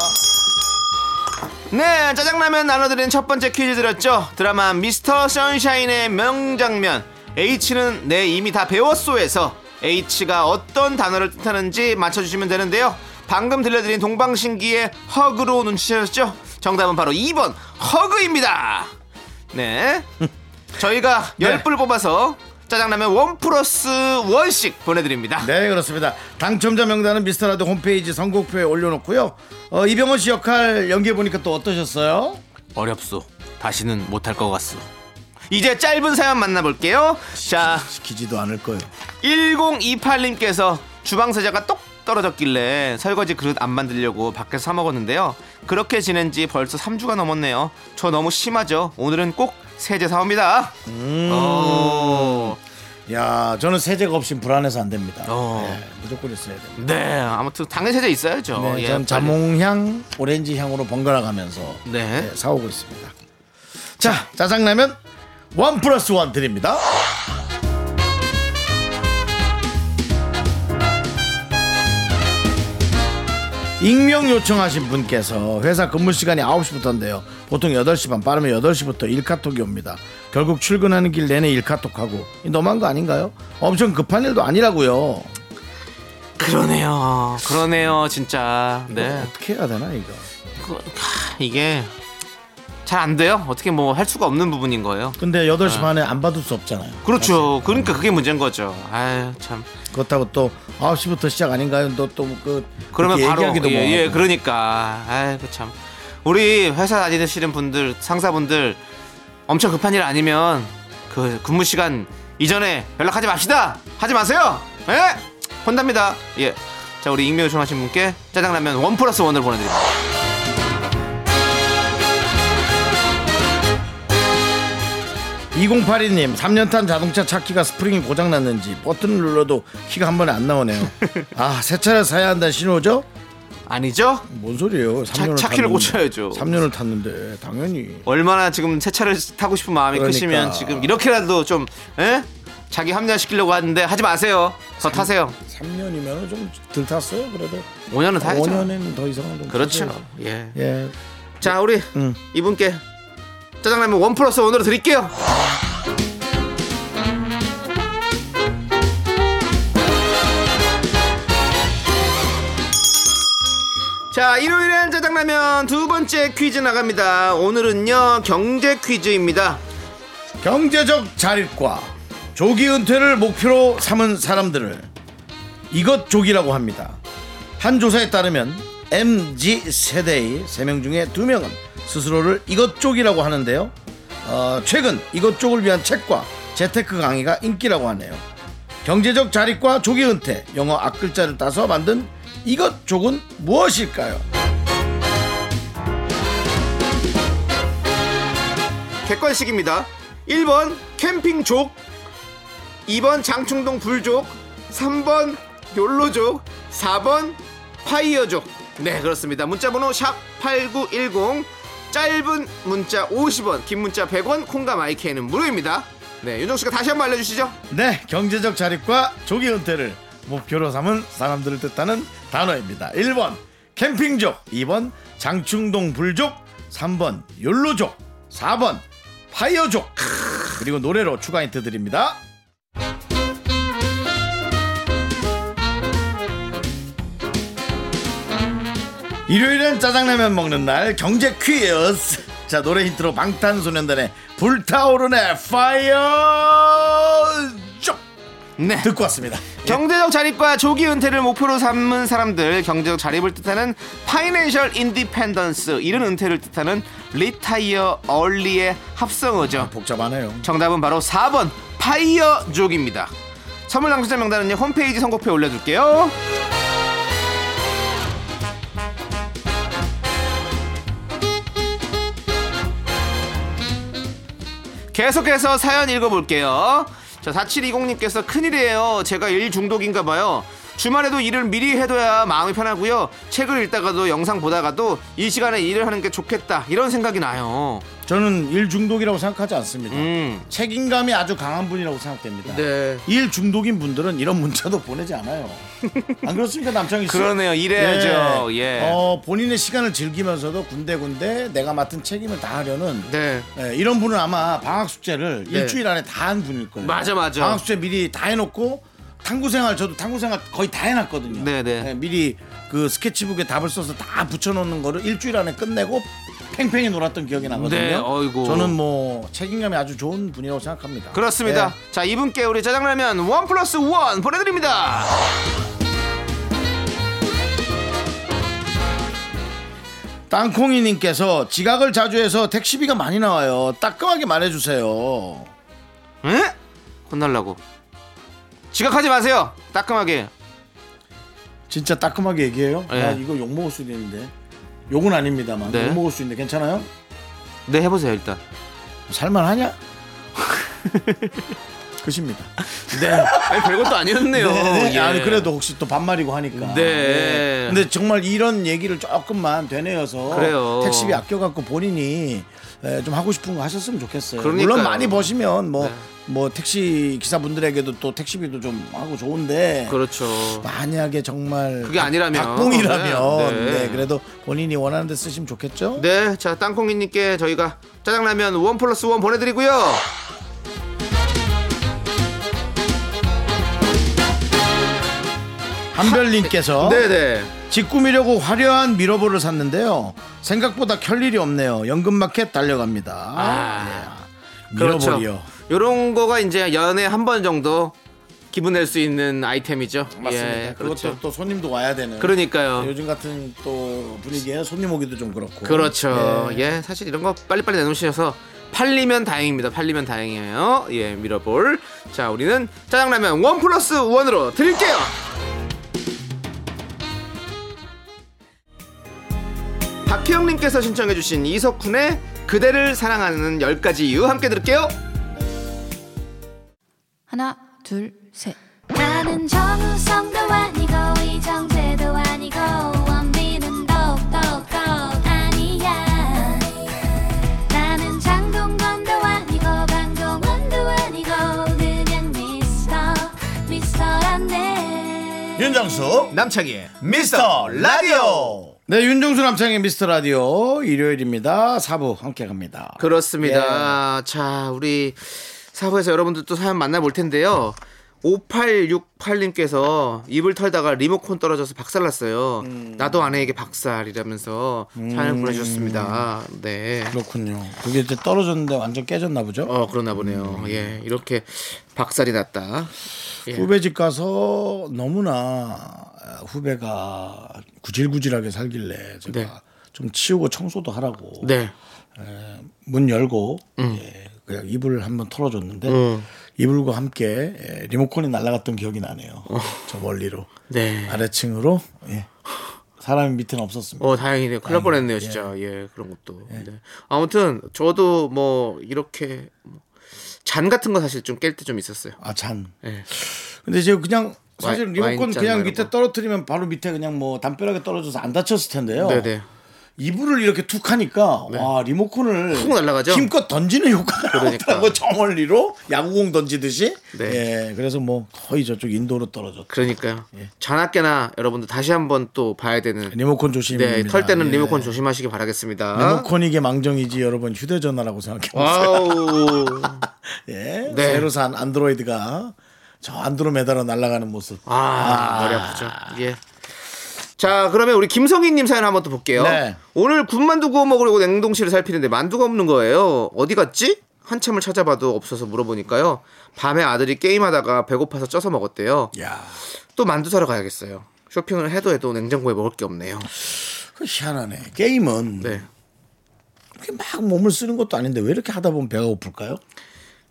[SPEAKER 2] 네, 짜장라면 나눠드리는 첫 번째 퀴즈 드렸죠. 드라마 미스터 선샤인의 명장면 H는 내 이미 다 배웠소에서 H가 어떤 단어를 뜻하는지 맞춰주시면 되는데요. 방금 들려드린 동방신기의 허그로 눈치채셨죠? 정답은 바로 2번 허그입니다. 네, 저희가
[SPEAKER 1] 네.
[SPEAKER 2] 10불 뽑아서 짜장라면 원 플러스 원씩 보내드립니다.
[SPEAKER 1] 네, 그렇습니다. 당첨자 명단은 미스터라드 홈페이지 선곡표에 올려놓고요. 어, 이병헌 씨 역할 연기해 보니까 또 어떠셨어요?
[SPEAKER 2] 어렵소. 다시는 못할 것 같소. 이제 짧은 사연 만나볼게요. 자,
[SPEAKER 1] 시키지도 않을 거예요.
[SPEAKER 2] 1028님께서 주방 세제가 똑 떨어졌길래 설거지 그릇 안 만들려고 밖에서 사 먹었는데요. 그렇게 지낸 지 벌써 3주가 넘었네요. 저 너무 심하죠. 오늘은 꼭 세제 사옵니다.
[SPEAKER 1] 음.
[SPEAKER 2] 어,
[SPEAKER 1] 야, 저는 세제가 없이 불안해서 안 됩니다.
[SPEAKER 2] 어.
[SPEAKER 1] 네, 무조건 있어야 됩니다.
[SPEAKER 2] 네, 아무튼 당연 세제 있어야죠.
[SPEAKER 1] 네,
[SPEAKER 2] 예,
[SPEAKER 1] 전. 자몽향, 오렌지 향으로 번갈아 가면서
[SPEAKER 2] 네.
[SPEAKER 1] 네, 사오고 있습니다. 자, 짜장라면 원 플러스 원 드립니다. 익명 요청하신 분께서 회사 근무 시간이 9시부터인데요. 보통 8시 반, 빠르면 8시부터 일카톡이 옵니다. 결국 출근하는 길 내내 일카톡하고 이 너무한 거 아닌가요? 엄청 급한 일도 아니라고요.
[SPEAKER 2] 그러네요. 그러네요, 진짜.
[SPEAKER 1] 네.
[SPEAKER 2] 네.
[SPEAKER 1] 어떻게 해야 되나 이거?
[SPEAKER 2] 그, 하, 이게 잘 안 돼요. 어떻게 뭐 할 수가 없는 부분인 거예요.
[SPEAKER 1] 근데 8시 반에 안 받을 수 없잖아요.
[SPEAKER 2] 그렇죠. 그러니까 그게 문제인 거죠. 아유, 참.
[SPEAKER 1] 그렇다고 또 9시부터 시작 아닌가요? 너또그
[SPEAKER 2] 그러면 바로
[SPEAKER 1] 얘기하기도
[SPEAKER 2] 예,
[SPEAKER 1] 뭐
[SPEAKER 2] 예,
[SPEAKER 1] 하고.
[SPEAKER 2] 그러니까 아이 참 우리 회사 다니시는 분들 상사분들 엄청 급한 일 아니면 그 근무 시간 이전에 연락하지 맙시다 하지 마세요 예 혼납니다 예 자 우리 익명 요청하신 분께 짜장라면 one plus one을 보내드립니다
[SPEAKER 1] 2082님 3년 탄 자동차 차 키가 스프링이 고장났는지 버튼을 눌러도 키가 한 번에 안 나오네요 아 새 차를 사야 한다는 신호죠?
[SPEAKER 2] 아니죠
[SPEAKER 1] 뭔 소리예요 3년을
[SPEAKER 2] 차 키를 고쳐야죠.
[SPEAKER 1] 3년을 탔는데 당연히
[SPEAKER 2] 얼마나 지금 새 차를 타고 싶은 마음이
[SPEAKER 1] 그러니까.
[SPEAKER 2] 크시면 지금 이렇게라도 좀 예? 자기 합리화시키려고 하는데 하지 마세요 더 타세요
[SPEAKER 1] 3년이면 좀 덜 탔어요 그래도
[SPEAKER 2] 5년은 타야죠
[SPEAKER 1] 5년에는 더 이상은 좀
[SPEAKER 2] 그렇죠
[SPEAKER 1] 타세요.
[SPEAKER 2] 예.
[SPEAKER 1] 예
[SPEAKER 2] 자 우리
[SPEAKER 1] 음.
[SPEAKER 2] 이분께 짜장라면 원 플러스 원으로 드릴게요 자, 일요일엔 짜장라면 두 번째 퀴즈 나갑니다. 오늘은요, 경제 퀴즈입니다.
[SPEAKER 1] 경제적 자립과 조기 은퇴를 목표로 삼은 사람들을 이것족이라고 합니다. 한 조사에 따르면 MZ 세대의 3명 중에 2명은 스스로를 이것족이라고 하는데요. 어, 최근 이것족을 위한 책과 재테크 강의가 인기라고 하네요. 경제적 자립과 조기 은퇴, 영어 앞글자를 따서 만든 이것족은 무엇일까요?
[SPEAKER 2] 객관식입니다. 1번 캠핑족, 2번 장충동 불족, 3번 욜로족, 4번 파이어족. 네, 그렇습니다. 문자 번호 샵 8910 짧은 문자 50원, 긴 문자 100원, 콩과 마이크는 무료입니다. 네, 윤정 씨가 다시 한번 알려주시죠.
[SPEAKER 1] 네, 경제적 자립과 조기 은퇴를 목표로 삼은 사람들을 뜻하는 단어입니다. 1번 캠핑족, 2번 장충동 불족, 3번 욜로족, 4번 파이어족. 그리고 노래로 추가 힌트 드립니다. 일요일엔 짜장라면 먹는 날 경제 퀴즈. 자 노래 힌트로 방탄소년단의 불타오르네 Fire 쭉
[SPEAKER 2] 네.
[SPEAKER 1] 듣고 왔습니다.
[SPEAKER 2] 경제적 자립과 조기 은퇴를 목표로 삼은 사람들, 경제적 자립을 뜻하는 financial independence, 이른 은퇴를 뜻하는 retire early의 합성어죠.
[SPEAKER 1] 복잡하네요.
[SPEAKER 2] 정답은 바로 4번 파이어족입니다. 선물 당첨자 명단은요 홈페이지 선곡표에 올려둘게요. 계속해서 사연 읽어볼게요. 자, 4720님께서 큰일이에요. 제가 일 중독인가 봐요. 주말에도 일을 미리 해둬야 마음이 편하고요. 책을 읽다가도 영상 보다가도 이 시간에 일을 하는 게 좋겠다. 이런 생각이 나요.
[SPEAKER 1] 저는 일 중독이라고 생각하지 않습니다.
[SPEAKER 2] 음.
[SPEAKER 1] 책임감이 아주 강한 분이라고 생각됩니다.
[SPEAKER 2] 네.
[SPEAKER 1] 일 중독인 분들은 이런 문자도 보내지 않아요. 안 그렇습니까, 남창희 씨?
[SPEAKER 2] 그러네요. 일해야죠. 예.
[SPEAKER 1] 어, 본인의 시간을 즐기면서도 군데군데 내가 맡은 책임을 다 하려는
[SPEAKER 2] 네.
[SPEAKER 1] 예, 이런 분은 아마 방학 숙제를
[SPEAKER 2] 네.
[SPEAKER 1] 일주일 안에 다 한 분일 거예요.
[SPEAKER 2] 맞아, 맞아.
[SPEAKER 1] 방학 숙제 미리 다 해놓고 탐구 생활 저도 탐구 생활 거의 다 해놨거든요.
[SPEAKER 2] 네, 네.
[SPEAKER 1] 예, 미리 그 스케치북에 답을 써서 다 붙여놓는 거를 일주일 안에 끝내고 팽팽히 놀았던 기억이 나거든요.
[SPEAKER 2] 네, 어이구.
[SPEAKER 1] 저는 뭐 책임감이 아주 좋은 분이라고 생각합니다.
[SPEAKER 2] 그렇습니다.
[SPEAKER 1] 예.
[SPEAKER 2] 자, 이분께 우리 짜장라면 원 플러스 원 보내드립니다.
[SPEAKER 1] 땅콩이님께서 지각을 자주 해서 택시비가 많이 나와요. 따끔하게 말해주세요.
[SPEAKER 2] 응? 혼날라고. 지각하지 마세요. 따끔하게.
[SPEAKER 1] 진짜 따끔하게 얘기해요.
[SPEAKER 2] 네.
[SPEAKER 1] 아, 이거 욕 먹을 수도 있는데 욕은 아닙니다만
[SPEAKER 2] 네.
[SPEAKER 1] 욕 먹을 수 있는데 괜찮아요?
[SPEAKER 2] 네, 해보세요, 일단.
[SPEAKER 1] 살만하냐? 끝입니다. 네.
[SPEAKER 2] 아니, 별것도 아니었네요.
[SPEAKER 1] 네,
[SPEAKER 2] 예.
[SPEAKER 1] 아니 그래도 혹시 또 반말이고 하니까.
[SPEAKER 2] 네.
[SPEAKER 1] 근데 정말 이런 얘기를 조금만 되뇌어서
[SPEAKER 2] 그래요.
[SPEAKER 1] 택시비 아껴갖고 본인이 에, 좀 하고 싶은 거 하셨으면 좋겠어요.
[SPEAKER 2] 그러니까요.
[SPEAKER 1] 물론 많이 버시면 뭐
[SPEAKER 2] 네.
[SPEAKER 1] 뭐 택시 기사분들에게도 또 택시비도 좀 하고 좋은데
[SPEAKER 2] 그렇죠.
[SPEAKER 1] 만약에 정말
[SPEAKER 2] 그게 아니라면.
[SPEAKER 1] 박봉이라면
[SPEAKER 2] 네,
[SPEAKER 1] 네,
[SPEAKER 2] 네.
[SPEAKER 1] 그래도 본인이 원하는 데 쓰시면 좋겠죠.
[SPEAKER 2] 네, 자, 땅콩이님께 저희가 짜장라면 원 플러스 원 보내드리고요.
[SPEAKER 1] 한별님께서
[SPEAKER 2] 네네.
[SPEAKER 1] 집 꾸미려고 화려한 미러볼을 샀는데요. 생각보다 켤 일이 없네요. 연금마켓 달려갑니다.
[SPEAKER 2] 아,
[SPEAKER 1] 네.
[SPEAKER 2] 그렇죠.
[SPEAKER 1] 미러볼이요.
[SPEAKER 2] 요런 거가 이제 연애 한 번 정도 기분 낼 수 있는 아이템이죠.
[SPEAKER 1] 맞습니다.
[SPEAKER 2] 예,
[SPEAKER 1] 그것도
[SPEAKER 2] 그렇죠.
[SPEAKER 1] 또 손님도 와야 되는.
[SPEAKER 2] 그러니까요.
[SPEAKER 1] 요즘 같은 또 분위기에 손님 오기도 좀 그렇고.
[SPEAKER 2] 그렇죠.
[SPEAKER 1] 네.
[SPEAKER 2] 예, 사실 이런 거 빨리빨리 내놓으셔서 팔리면 다행입니다. 팔리면 다행이에요. 예, 미러볼. 자, 우리는 짜장라면 원 플러스 원으로 드릴게요. 박혜영님께서 신청해주신 이석훈의 그대를 사랑하는 10가지 이유 함께 들을게요.
[SPEAKER 5] 하나, 둘, 셋.
[SPEAKER 3] 나는 정우성도 아니고 이정재도 아니고 원빈은 더욱더 아니야 나는 장동건도 아니고 강동원도 아니고 그냥 미스터 미스터란데
[SPEAKER 1] 윤정수
[SPEAKER 2] 남창희의
[SPEAKER 1] 미스터 라디오. 네, 윤정수 남창의 미스터 라디오 일요일입니다. 4부 함께 갑니다.
[SPEAKER 2] 그렇습니다. 자, 우리 사부에서 여러분들 또 사연 만나볼 텐데요. 5868님께서 입을 털다가 리모컨 떨어져서 박살났어요. 나도 아내에게 박살이라면서 사연 보내주셨습니다. 네.
[SPEAKER 1] 그렇군요. 그게 이제 떨어졌는데 완전 깨졌나 보죠.
[SPEAKER 2] 어 그러나 보네요. 예 이렇게 박살이 났다. 예.
[SPEAKER 1] 후배 집 가서 너무나 후배가 구질구질하게 살길래 제가
[SPEAKER 2] 네.
[SPEAKER 1] 좀 치우고 청소도 하라고
[SPEAKER 2] 네.
[SPEAKER 1] 문 열고 예, 그냥 이불을 한번 털어줬는데
[SPEAKER 2] 음.
[SPEAKER 1] 이불과 함께 예, 리모컨이 날아갔던 기억이 나네요. 저 멀리로
[SPEAKER 2] 어. 네.
[SPEAKER 1] 아래층으로 예. 사람이 밑에는 없었습니다.
[SPEAKER 2] 어 다행이네요. 큰일 날 뻔했네요, 진짜. 예, 그런 것도. 네. 아무튼 저도 뭐 이렇게 뭐 잔 같은 거 사실 좀 깰 때 좀 있었어요.
[SPEAKER 1] 아 잔.
[SPEAKER 2] 예.
[SPEAKER 1] 근데 제가 그냥 사실
[SPEAKER 2] 와인-
[SPEAKER 1] 리모컨
[SPEAKER 2] 와인잔
[SPEAKER 1] 그냥
[SPEAKER 2] 뭐 이런
[SPEAKER 1] 밑에
[SPEAKER 2] 거.
[SPEAKER 1] 떨어뜨리면 바로 밑에 그냥 뭐 담벼락에 떨어져서 안 다쳤을 텐데요.
[SPEAKER 2] 네네.
[SPEAKER 1] 이불을 이렇게 툭 하니까 와 리모컨을
[SPEAKER 2] 훅 날아가죠?
[SPEAKER 1] 힘껏 던지는 효과가
[SPEAKER 2] 그러니까.
[SPEAKER 1] 나더라고 저 멀리로 야구공 던지듯이
[SPEAKER 2] 네.
[SPEAKER 1] 예 그래서 뭐 거의 저쪽 인도로 떨어졌
[SPEAKER 2] 그러니까요.
[SPEAKER 1] 예.
[SPEAKER 2] 자나깨나 여러분들 다시 한번 또 봐야 되는.
[SPEAKER 1] 리모컨 조심입니다
[SPEAKER 2] 네, 털 때는
[SPEAKER 1] 예.
[SPEAKER 2] 리모컨 조심하시기 바라겠습니다.
[SPEAKER 1] 리모컨 이게 망정이지 여러분 휴대전화라고 생각해 보세요
[SPEAKER 2] 와우.
[SPEAKER 1] 예
[SPEAKER 2] 네.
[SPEAKER 1] 새로 산 안드로이드가 저 안드로메다로 날아가는 모습
[SPEAKER 2] 아, 머리 아프죠. 예. 자, 그러면 우리 김성희님 사연 한번 또 볼게요.
[SPEAKER 1] 네.
[SPEAKER 2] 오늘 군만두 구워 먹으려고 냉동실을 살피는데 만두가 없는 거예요. 어디 갔지? 한참을 찾아봐도 없어서 물어보니까요. 밤에 아들이 게임하다가 배고파서 쪄서 먹었대요.
[SPEAKER 1] 야
[SPEAKER 2] 또 만두 사러 가야겠어요. 쇼핑을 해도 해도 냉장고에 먹을 게 없네요.
[SPEAKER 1] 그 희한하네 게임은
[SPEAKER 2] 네.
[SPEAKER 1] 그렇게 막 몸을 쓰는 것도 아닌데 왜 이렇게 하다 보면 배가 고플까요?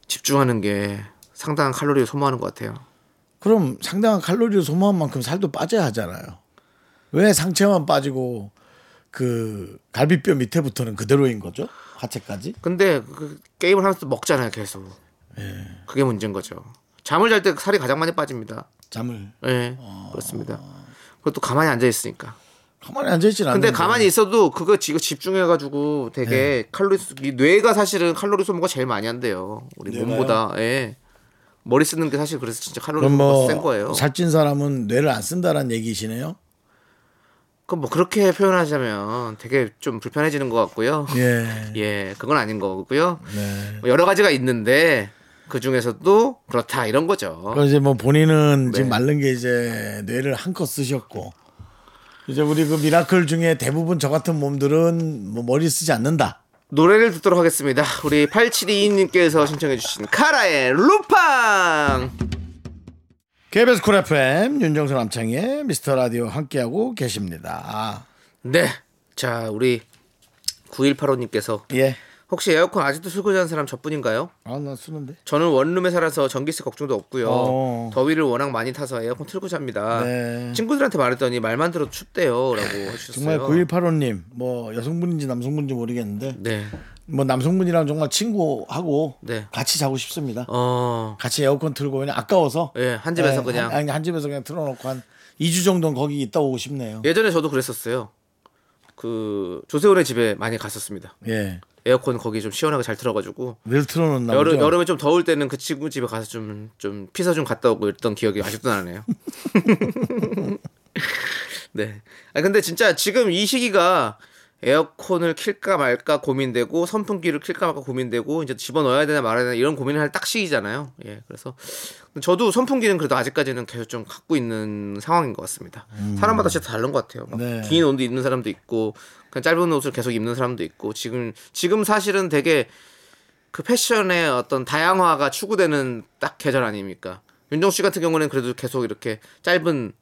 [SPEAKER 2] 집중하는 게 상당한 칼로리를 소모하는 것 같아요.
[SPEAKER 1] 그럼 상당한 칼로리를 소모한 만큼 살도 빠져야 하잖아요. 왜 상체만 빠지고 그 갈비뼈 밑에부터는 그대로인 거죠? 하체까지?
[SPEAKER 2] 근데 그 게임을 하면서 먹잖아요, 계속. 그게 문제인 거죠. 잠을 잘 때 살이 가장 많이 빠집니다.
[SPEAKER 1] 잠을
[SPEAKER 2] 예, 그렇습니다. 그것도 가만히 앉아 있으니까.
[SPEAKER 1] 가만히 앉아 있진 않는데.
[SPEAKER 2] 근데 가만히 있어도 그거 지금 집중해 가지고 되게 칼로리 소- 이 뇌가 사실은 칼로리 소모가 제일 많이 한대요. 우리
[SPEAKER 1] 뇌가요?
[SPEAKER 2] 몸보다. 예. 머리 쓰는 게 사실 그래서 진짜 칼로리 소모가
[SPEAKER 1] 센뭐
[SPEAKER 2] 거예요.
[SPEAKER 1] 살찐 사람은 뇌를 안 쓴다는 얘기시네요.
[SPEAKER 2] 그럼 뭐 그렇게 표현하자면 되게 좀 불편해지는 것 같고요.
[SPEAKER 1] 예.
[SPEAKER 2] 예, 그건 아닌 거고요.
[SPEAKER 1] 네.
[SPEAKER 2] 뭐 여러 가지가 있는데 그 중에서도 그렇다 이런 거죠.
[SPEAKER 1] 그 이제 뭐 본인은
[SPEAKER 2] 네.
[SPEAKER 1] 지금 마른 게 이제 뇌를 한껏 쓰셨고 이제 우리 그 미라클 중에 대부분 저 같은 몸들은 뭐 머리 쓰지 않는다.
[SPEAKER 2] 노래를 듣도록 하겠습니다. 우리 8722님께서 신청해 주신 카라의 루팡.
[SPEAKER 1] KBS Cool FM 윤정수 남창희의 미스터 라디오 함께하고 계십니다.
[SPEAKER 2] 네. 자, 우리 9185님께서
[SPEAKER 1] 예.
[SPEAKER 2] 혹시 에어컨 아직도 쓰고 자는 사람 저뿐인가요?
[SPEAKER 1] 아, 나 쓰는데.
[SPEAKER 2] 저는 원룸에 살아서 전기세 걱정도 없고요.
[SPEAKER 1] 어.
[SPEAKER 2] 더위를 워낙 많이 타서 에어컨 틀고 잡니다.
[SPEAKER 1] 네.
[SPEAKER 2] 친구들한테 말했더니 말만 들어도 춥대요라고 해주셨어요.
[SPEAKER 1] 정말 9185님, 뭐 여성분인지 남성분인지 모르겠는데,
[SPEAKER 2] 네.
[SPEAKER 1] 뭐 남성분이랑 정말 친구하고
[SPEAKER 2] 네.
[SPEAKER 1] 같이 자고 싶습니다.
[SPEAKER 2] 어.
[SPEAKER 1] 같이 에어컨 틀고 그냥 아까워서.
[SPEAKER 2] 예, 한 집에서
[SPEAKER 1] 예,
[SPEAKER 2] 그냥.
[SPEAKER 1] 한, 아니, 한 집에서 그냥 틀어놓고 한 2주 정도는 거기 있다 오고 싶네요.
[SPEAKER 2] 예전에 저도 그랬었어요. 그 조세호네 집에 많이 갔었습니다.
[SPEAKER 1] 예.
[SPEAKER 2] 에어컨 거기 좀 시원하게 잘 틀어가지고
[SPEAKER 1] 늘 틀어놓나
[SPEAKER 2] 여름. 여름에 좀 더울 때는 그 친구 집에 가서 좀 좀 피서 좀 갔다 오고 이랬던 기억이 아직도 나네요. 네. 아 근데 진짜 지금 이 시기가 에어컨을 킬까 말까 고민되고 선풍기를 킬까 말까 고민되고 이제 집어 넣어야 되나 말아야 되나 이런 고민을 할 딱 시기잖아요. 예. 그래서 저도 선풍기는 그래도 아직까지는 계속 좀 갖고 있는 상황인 것 같습니다. 사람마다 진짜 다른 것 같아요. 막
[SPEAKER 1] 네.
[SPEAKER 2] 긴 옷도 입는 사람도 있고 그냥 짧은 옷을 계속 입는 사람도 있고 지금 지금 사실은 되게 그 패션의 어떤 다양화가 추구되는 딱 계절 아닙니까? 윤정수 씨 같은 경우는 그래도 계속 이렇게 짧은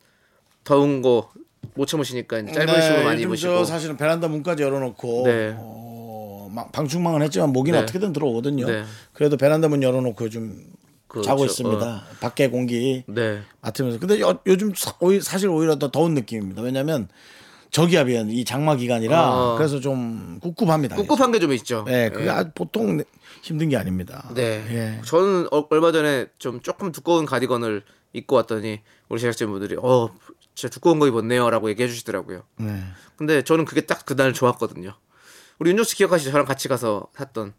[SPEAKER 2] 더운 거 못 참으시니까 짧은 식으로 많이
[SPEAKER 1] 네, 요즘
[SPEAKER 2] 입으시고
[SPEAKER 1] 저 사실은 베란다 문까지 열어놓고
[SPEAKER 2] 네.
[SPEAKER 1] 어, 막 방충망은 했지만 모기는
[SPEAKER 2] 네.
[SPEAKER 1] 어떻게든 들어오거든요.
[SPEAKER 2] 네.
[SPEAKER 1] 그래도 베란다 문 열어놓고 좀
[SPEAKER 2] 그렇죠.
[SPEAKER 1] 자고 있습니다. 밖에 공기
[SPEAKER 2] 네.
[SPEAKER 1] 맡으면서. 근데 요, 요즘 사, 오히- 사실 오히려 더 더운 느낌입니다. 왜냐하면 저기압이야 이 장마 기간이라
[SPEAKER 2] 어.
[SPEAKER 1] 그래서 좀 꿉꿉합니다.
[SPEAKER 2] 꿉꿉한 게 좀 있죠.
[SPEAKER 1] 네, 그게 아주 보통 힘든 게 아닙니다.
[SPEAKER 2] 네.
[SPEAKER 1] 예.
[SPEAKER 2] 저는 어- 얼마 전에 좀 조금 두꺼운 가디건을 입고 왔더니 우리 제작진분들이 어 진짜 두꺼운 거 입었네요라고 얘기해 주시더라고요.
[SPEAKER 1] 네.
[SPEAKER 2] 근데 저는 그게 딱 그날 좋았거든요. 우리 윤정수 씨 기억하시죠? 저랑 같이 가서 샀던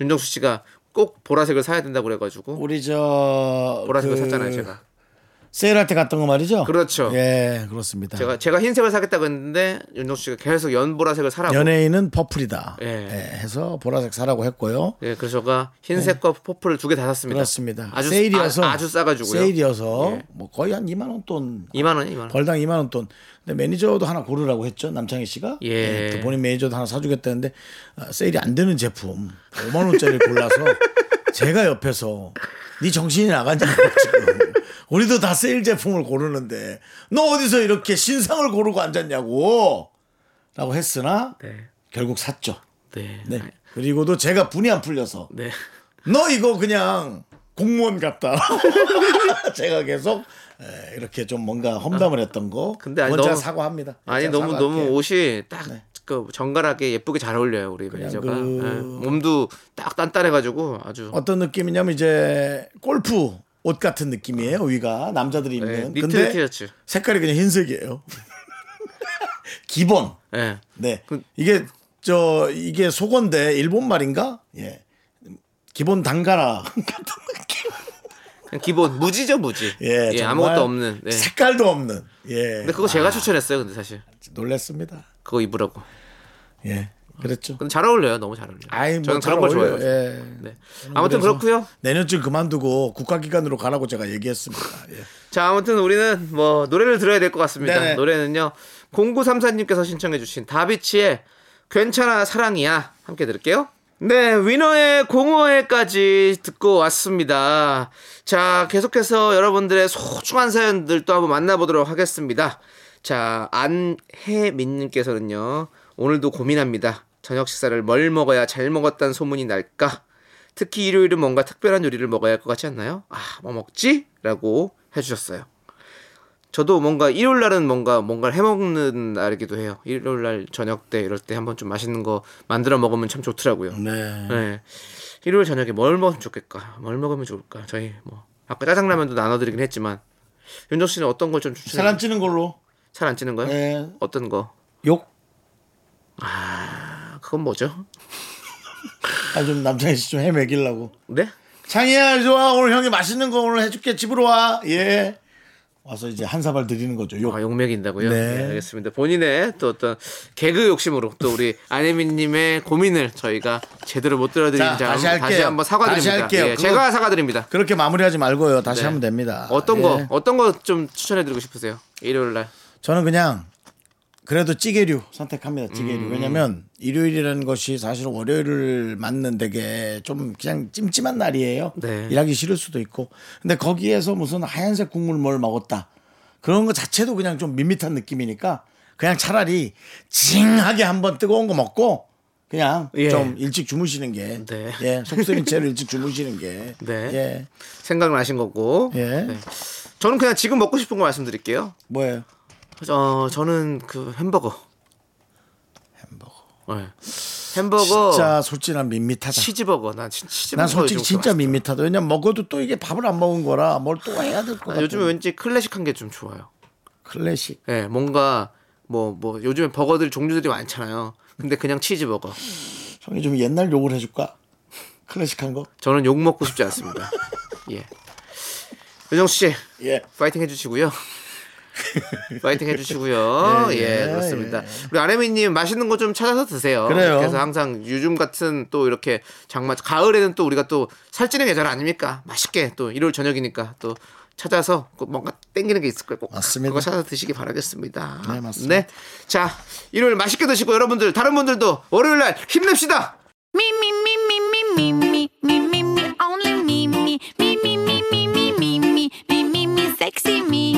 [SPEAKER 2] 윤정수 씨가 꼭 보라색을 사야 된다고 그래가지고
[SPEAKER 1] 우리 저
[SPEAKER 2] 보라색을
[SPEAKER 1] 그
[SPEAKER 2] 샀잖아요, 제가.
[SPEAKER 1] 세일할 때 갔던 거 말이죠?
[SPEAKER 2] 그렇죠.
[SPEAKER 1] 예, 그렇습니다.
[SPEAKER 2] 제가 제가 흰색을 사겠다고 했는데 윤정수 씨가 계속 연보라색을 사라고.
[SPEAKER 1] 연예인은 purple이다.
[SPEAKER 2] 예.
[SPEAKER 1] 예, 해서 보라색 사라고 했고요.
[SPEAKER 2] 예, 그래서 제가 흰색과 purple을 두 개 다 샀습니다.
[SPEAKER 1] 그렇습니다.
[SPEAKER 2] 아주
[SPEAKER 1] 세일이어서
[SPEAKER 2] 아, 주 싸가지고요.
[SPEAKER 1] 세일이어서
[SPEAKER 2] 예.
[SPEAKER 1] 뭐 거의 한 2만 원 돈.
[SPEAKER 2] 2만 원, 2만 원.
[SPEAKER 1] 벌당 2만 원 돈. 근데 매니저도 하나 고르라고 했죠. 남창희 씨가.
[SPEAKER 2] 예.
[SPEAKER 1] 또 본인 매니저도 하나 사주겠다는데 아, 세일이 안 되는 제품 5만 원짜리 골라서 제가 옆에서 네 정신이 나가냐고 지금. 우리도 다 세일 제품을 고르는데 너 어디서 이렇게 신상을 고르고 앉았냐고. 라고 했으나
[SPEAKER 2] 네.
[SPEAKER 1] 결국 샀죠.
[SPEAKER 2] 네.
[SPEAKER 1] 네. 그리고도 제가 분이 안 풀려서
[SPEAKER 2] 네.
[SPEAKER 1] 너 이거 그냥 공무원 같다. 제가 계속 에, 이렇게 좀 뭔가 험담을 했던 거.
[SPEAKER 2] 근데 아니, 너무-
[SPEAKER 1] 사과합니다.
[SPEAKER 2] 아니 너무
[SPEAKER 1] 사과할게요.
[SPEAKER 2] 너무 옷이 딱그 정갈하게 예쁘게 잘 어울려요 우리 매니저가
[SPEAKER 1] 그-
[SPEAKER 2] 예, 몸도 딱 단단해가지고 아주
[SPEAKER 1] 어떤 느낌이냐면 이제 골프 옷 같은 느낌이에요. 위가 남자들이
[SPEAKER 2] 네,
[SPEAKER 1] 입는.
[SPEAKER 2] 니트
[SPEAKER 1] 근데
[SPEAKER 2] 티셔츠.
[SPEAKER 1] 색깔이 그냥 흰색이에요. 기본.
[SPEAKER 2] 예.
[SPEAKER 1] 네.
[SPEAKER 2] 그-
[SPEAKER 1] 이게 저 이게 속어인데 일본 말인가? 예. 기본 단가라 같은 느낌.
[SPEAKER 2] 기본 무지죠 무지.
[SPEAKER 1] 예,
[SPEAKER 2] 예, 아무것도 없는. 네.
[SPEAKER 1] 색깔도 없는. 예.
[SPEAKER 2] 근데 그거 제가 추천했어요. 근데 사실
[SPEAKER 1] 놀랬습니다.
[SPEAKER 2] 그거 입으라고.
[SPEAKER 1] 예. 그랬죠.
[SPEAKER 2] 근데 잘 어울려요. 너무 잘 어울려요.
[SPEAKER 1] 아이 뭐
[SPEAKER 2] 저는
[SPEAKER 1] 잘
[SPEAKER 2] 그런 걸. 좋아해요.
[SPEAKER 1] 예.
[SPEAKER 2] 네. 아무튼 그렇고요.
[SPEAKER 1] 내년쯤 그만두고 국가기관으로 가라고 제가 얘기했습니다. 예.
[SPEAKER 2] 자, 아무튼 우리는 뭐 노래를 들어야 될 것 같습니다.
[SPEAKER 1] 네네.
[SPEAKER 2] 노래는요. 0934님께서 신청해 주신 다비치의 괜찮아 사랑이야 함께 들을게요. 네, 위너의 공허해까지 듣고 왔습니다. 자, 계속해서 여러분들의 소중한 사연들 또 한번 만나보도록 하겠습니다. 자, 안혜민님께서는요, 오늘도 고민합니다. 저녁 식사를 뭘 먹어야 잘 먹었다는 소문이 날까? 특히 일요일은 뭔가 특별한 요리를 먹어야 할 것 같지 않나요? 아, 뭐 먹지? 라고 해주셨어요. 저도 뭔가 일요일 날은 뭔가 뭔가를 해먹는 날이기도 해요. 일요일 날 저녁 때 이럴 때 한번 좀 맛있는 거 만들어 먹으면 참 좋더라고요.
[SPEAKER 1] 네.
[SPEAKER 2] 네. 일요일 저녁에 뭘 먹으면 좋겠까? 뭘 먹으면 좋을까? 저희 뭐 아까 짜장라면도 나눠드리긴 했지만 윤정 씨는 어떤 걸 좀 추천해?
[SPEAKER 1] 살안 찌는 걸로.
[SPEAKER 2] 살 안 찌는 거요?
[SPEAKER 1] 예.
[SPEAKER 2] 어떤 거?
[SPEAKER 1] 욕.
[SPEAKER 2] 아, 그건 뭐죠?
[SPEAKER 1] 아 좀 남창희 씨좀 해먹이려고.
[SPEAKER 2] 네?
[SPEAKER 1] 창희야 좋아 오늘 형이 맛있는 거 오늘 해줄게 집으로 와. 예. 와서 이제 한 사발 드리는 거죠. 욕.
[SPEAKER 2] 아, 욕먹인다고요?
[SPEAKER 1] 네.
[SPEAKER 2] 네. 알겠습니다. 본인의 또 어떤 개그 욕심으로 또 우리 안혜민님의 고민을 저희가 제대로 못 들어드린
[SPEAKER 1] 자,
[SPEAKER 2] 점
[SPEAKER 1] 다시
[SPEAKER 2] 다시,
[SPEAKER 1] 할게요.
[SPEAKER 2] 한번 사과드립니다.
[SPEAKER 1] 다시 할게요.
[SPEAKER 2] 예,
[SPEAKER 1] 그거-
[SPEAKER 2] 제가 사과드립니다.
[SPEAKER 1] 그렇게 마무리하지 말고요. 다시
[SPEAKER 2] 네.
[SPEAKER 1] 하면 됩니다.
[SPEAKER 2] 어떤
[SPEAKER 1] 예.
[SPEAKER 2] 거 어떤 거 좀 추천해드리고 싶으세요? 일요일 날.
[SPEAKER 1] 저는 그냥 그래도 찌개류 선택합니다. 찌개류.
[SPEAKER 2] 음.
[SPEAKER 1] 왜냐면 일요일이라는 것이 사실 월요일을 맞는 되게 좀 그냥 찜찜한 날이에요.
[SPEAKER 2] 네.
[SPEAKER 1] 일하기 싫을 수도 있고. 근데 거기에서 무슨 하얀색 국물 뭘 먹었다. 그런 거 자체도 그냥 좀 밋밋한 느낌이니까 그냥 차라리 징하게 한번 뜨거운 거 먹고 그냥
[SPEAKER 2] 예.
[SPEAKER 1] 좀 일찍 주무시는 게
[SPEAKER 2] 네.
[SPEAKER 1] 예, 속 쓰린 채로 일찍 주무시는 게
[SPEAKER 2] 네.
[SPEAKER 1] 예.
[SPEAKER 2] 생각나신 거고.
[SPEAKER 1] 예.
[SPEAKER 2] 네. 저는 그냥 지금 먹고 싶은 거 말씀드릴게요.
[SPEAKER 1] 뭐예요?
[SPEAKER 2] 어, 저는 그 햄버거. 햄버거. 네. 햄버거.
[SPEAKER 1] 진짜 솔직한 밋밋하다.
[SPEAKER 2] 치즈버거. 난 치- 치즈버거.
[SPEAKER 1] 난 솔직히
[SPEAKER 2] 요즘
[SPEAKER 1] 진짜. 밋밋하다. 왜냐면 먹어도 또 이게 밥을 안 먹은 거라 뭘 또 해야 될것
[SPEAKER 2] 아,
[SPEAKER 1] 같아.
[SPEAKER 2] 요즘에 왠지 클래식한 게 좀 좋아요.
[SPEAKER 1] 클래식.
[SPEAKER 2] 예, 뭔가 뭐뭐 요즘에 버거들 종류들이 많잖아요. 근데 그냥 치즈버거.
[SPEAKER 1] 형이 좀 옛날 욕을 해줄까? 클래식한 거?
[SPEAKER 2] 저는 욕 먹고 싶지 않습니다. 예. 유정수 씨,
[SPEAKER 1] 예.
[SPEAKER 2] 파이팅 해주시고요. 파이팅 해주시고요.
[SPEAKER 1] 예,
[SPEAKER 2] 예,
[SPEAKER 1] 예,
[SPEAKER 2] 그렇습니다. 우리 아레미님 맛있는 거 좀 찾아서 드세요.
[SPEAKER 1] 그래요.
[SPEAKER 2] 그래서 항상 요즘 같은 또 이렇게 장마 가을에는 또 우리가 또 살찌는 계절 아닙니까? 맛있게 또 일요일 저녁이니까 또 찾아서 꼭 뭔가 땡기는 게 있을 거예요. 꼭
[SPEAKER 1] 맞습니다.
[SPEAKER 2] 그거 찾아서 드시기 바라겠습니다.
[SPEAKER 1] 네, 맞습니다.
[SPEAKER 2] 네. 자, 일요일 맛있게 드시고 여러분들 다른 분들도 월요일 날 힘냅시다.
[SPEAKER 5] Me, only sexy me. Me,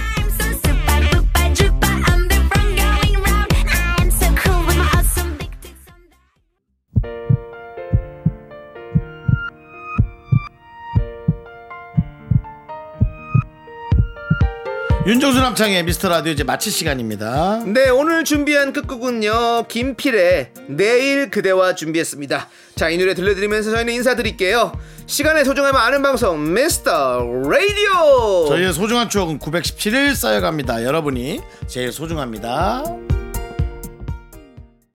[SPEAKER 1] 윤정수 남창의 미스터 라디오 이제 마칠 시간입니다
[SPEAKER 2] 네, 오늘 준비한 끝곡은요. 김필의 내일 그대와 준비했습니다. 자, 이 노래 들려드리면서 저희는 인사드릴게요. 시간의 소중함을 아는 방송 미스터 라디오.
[SPEAKER 1] 저희의 소중한 추억은 917일 쌓여갑니다 여러분이 제일 소중합니다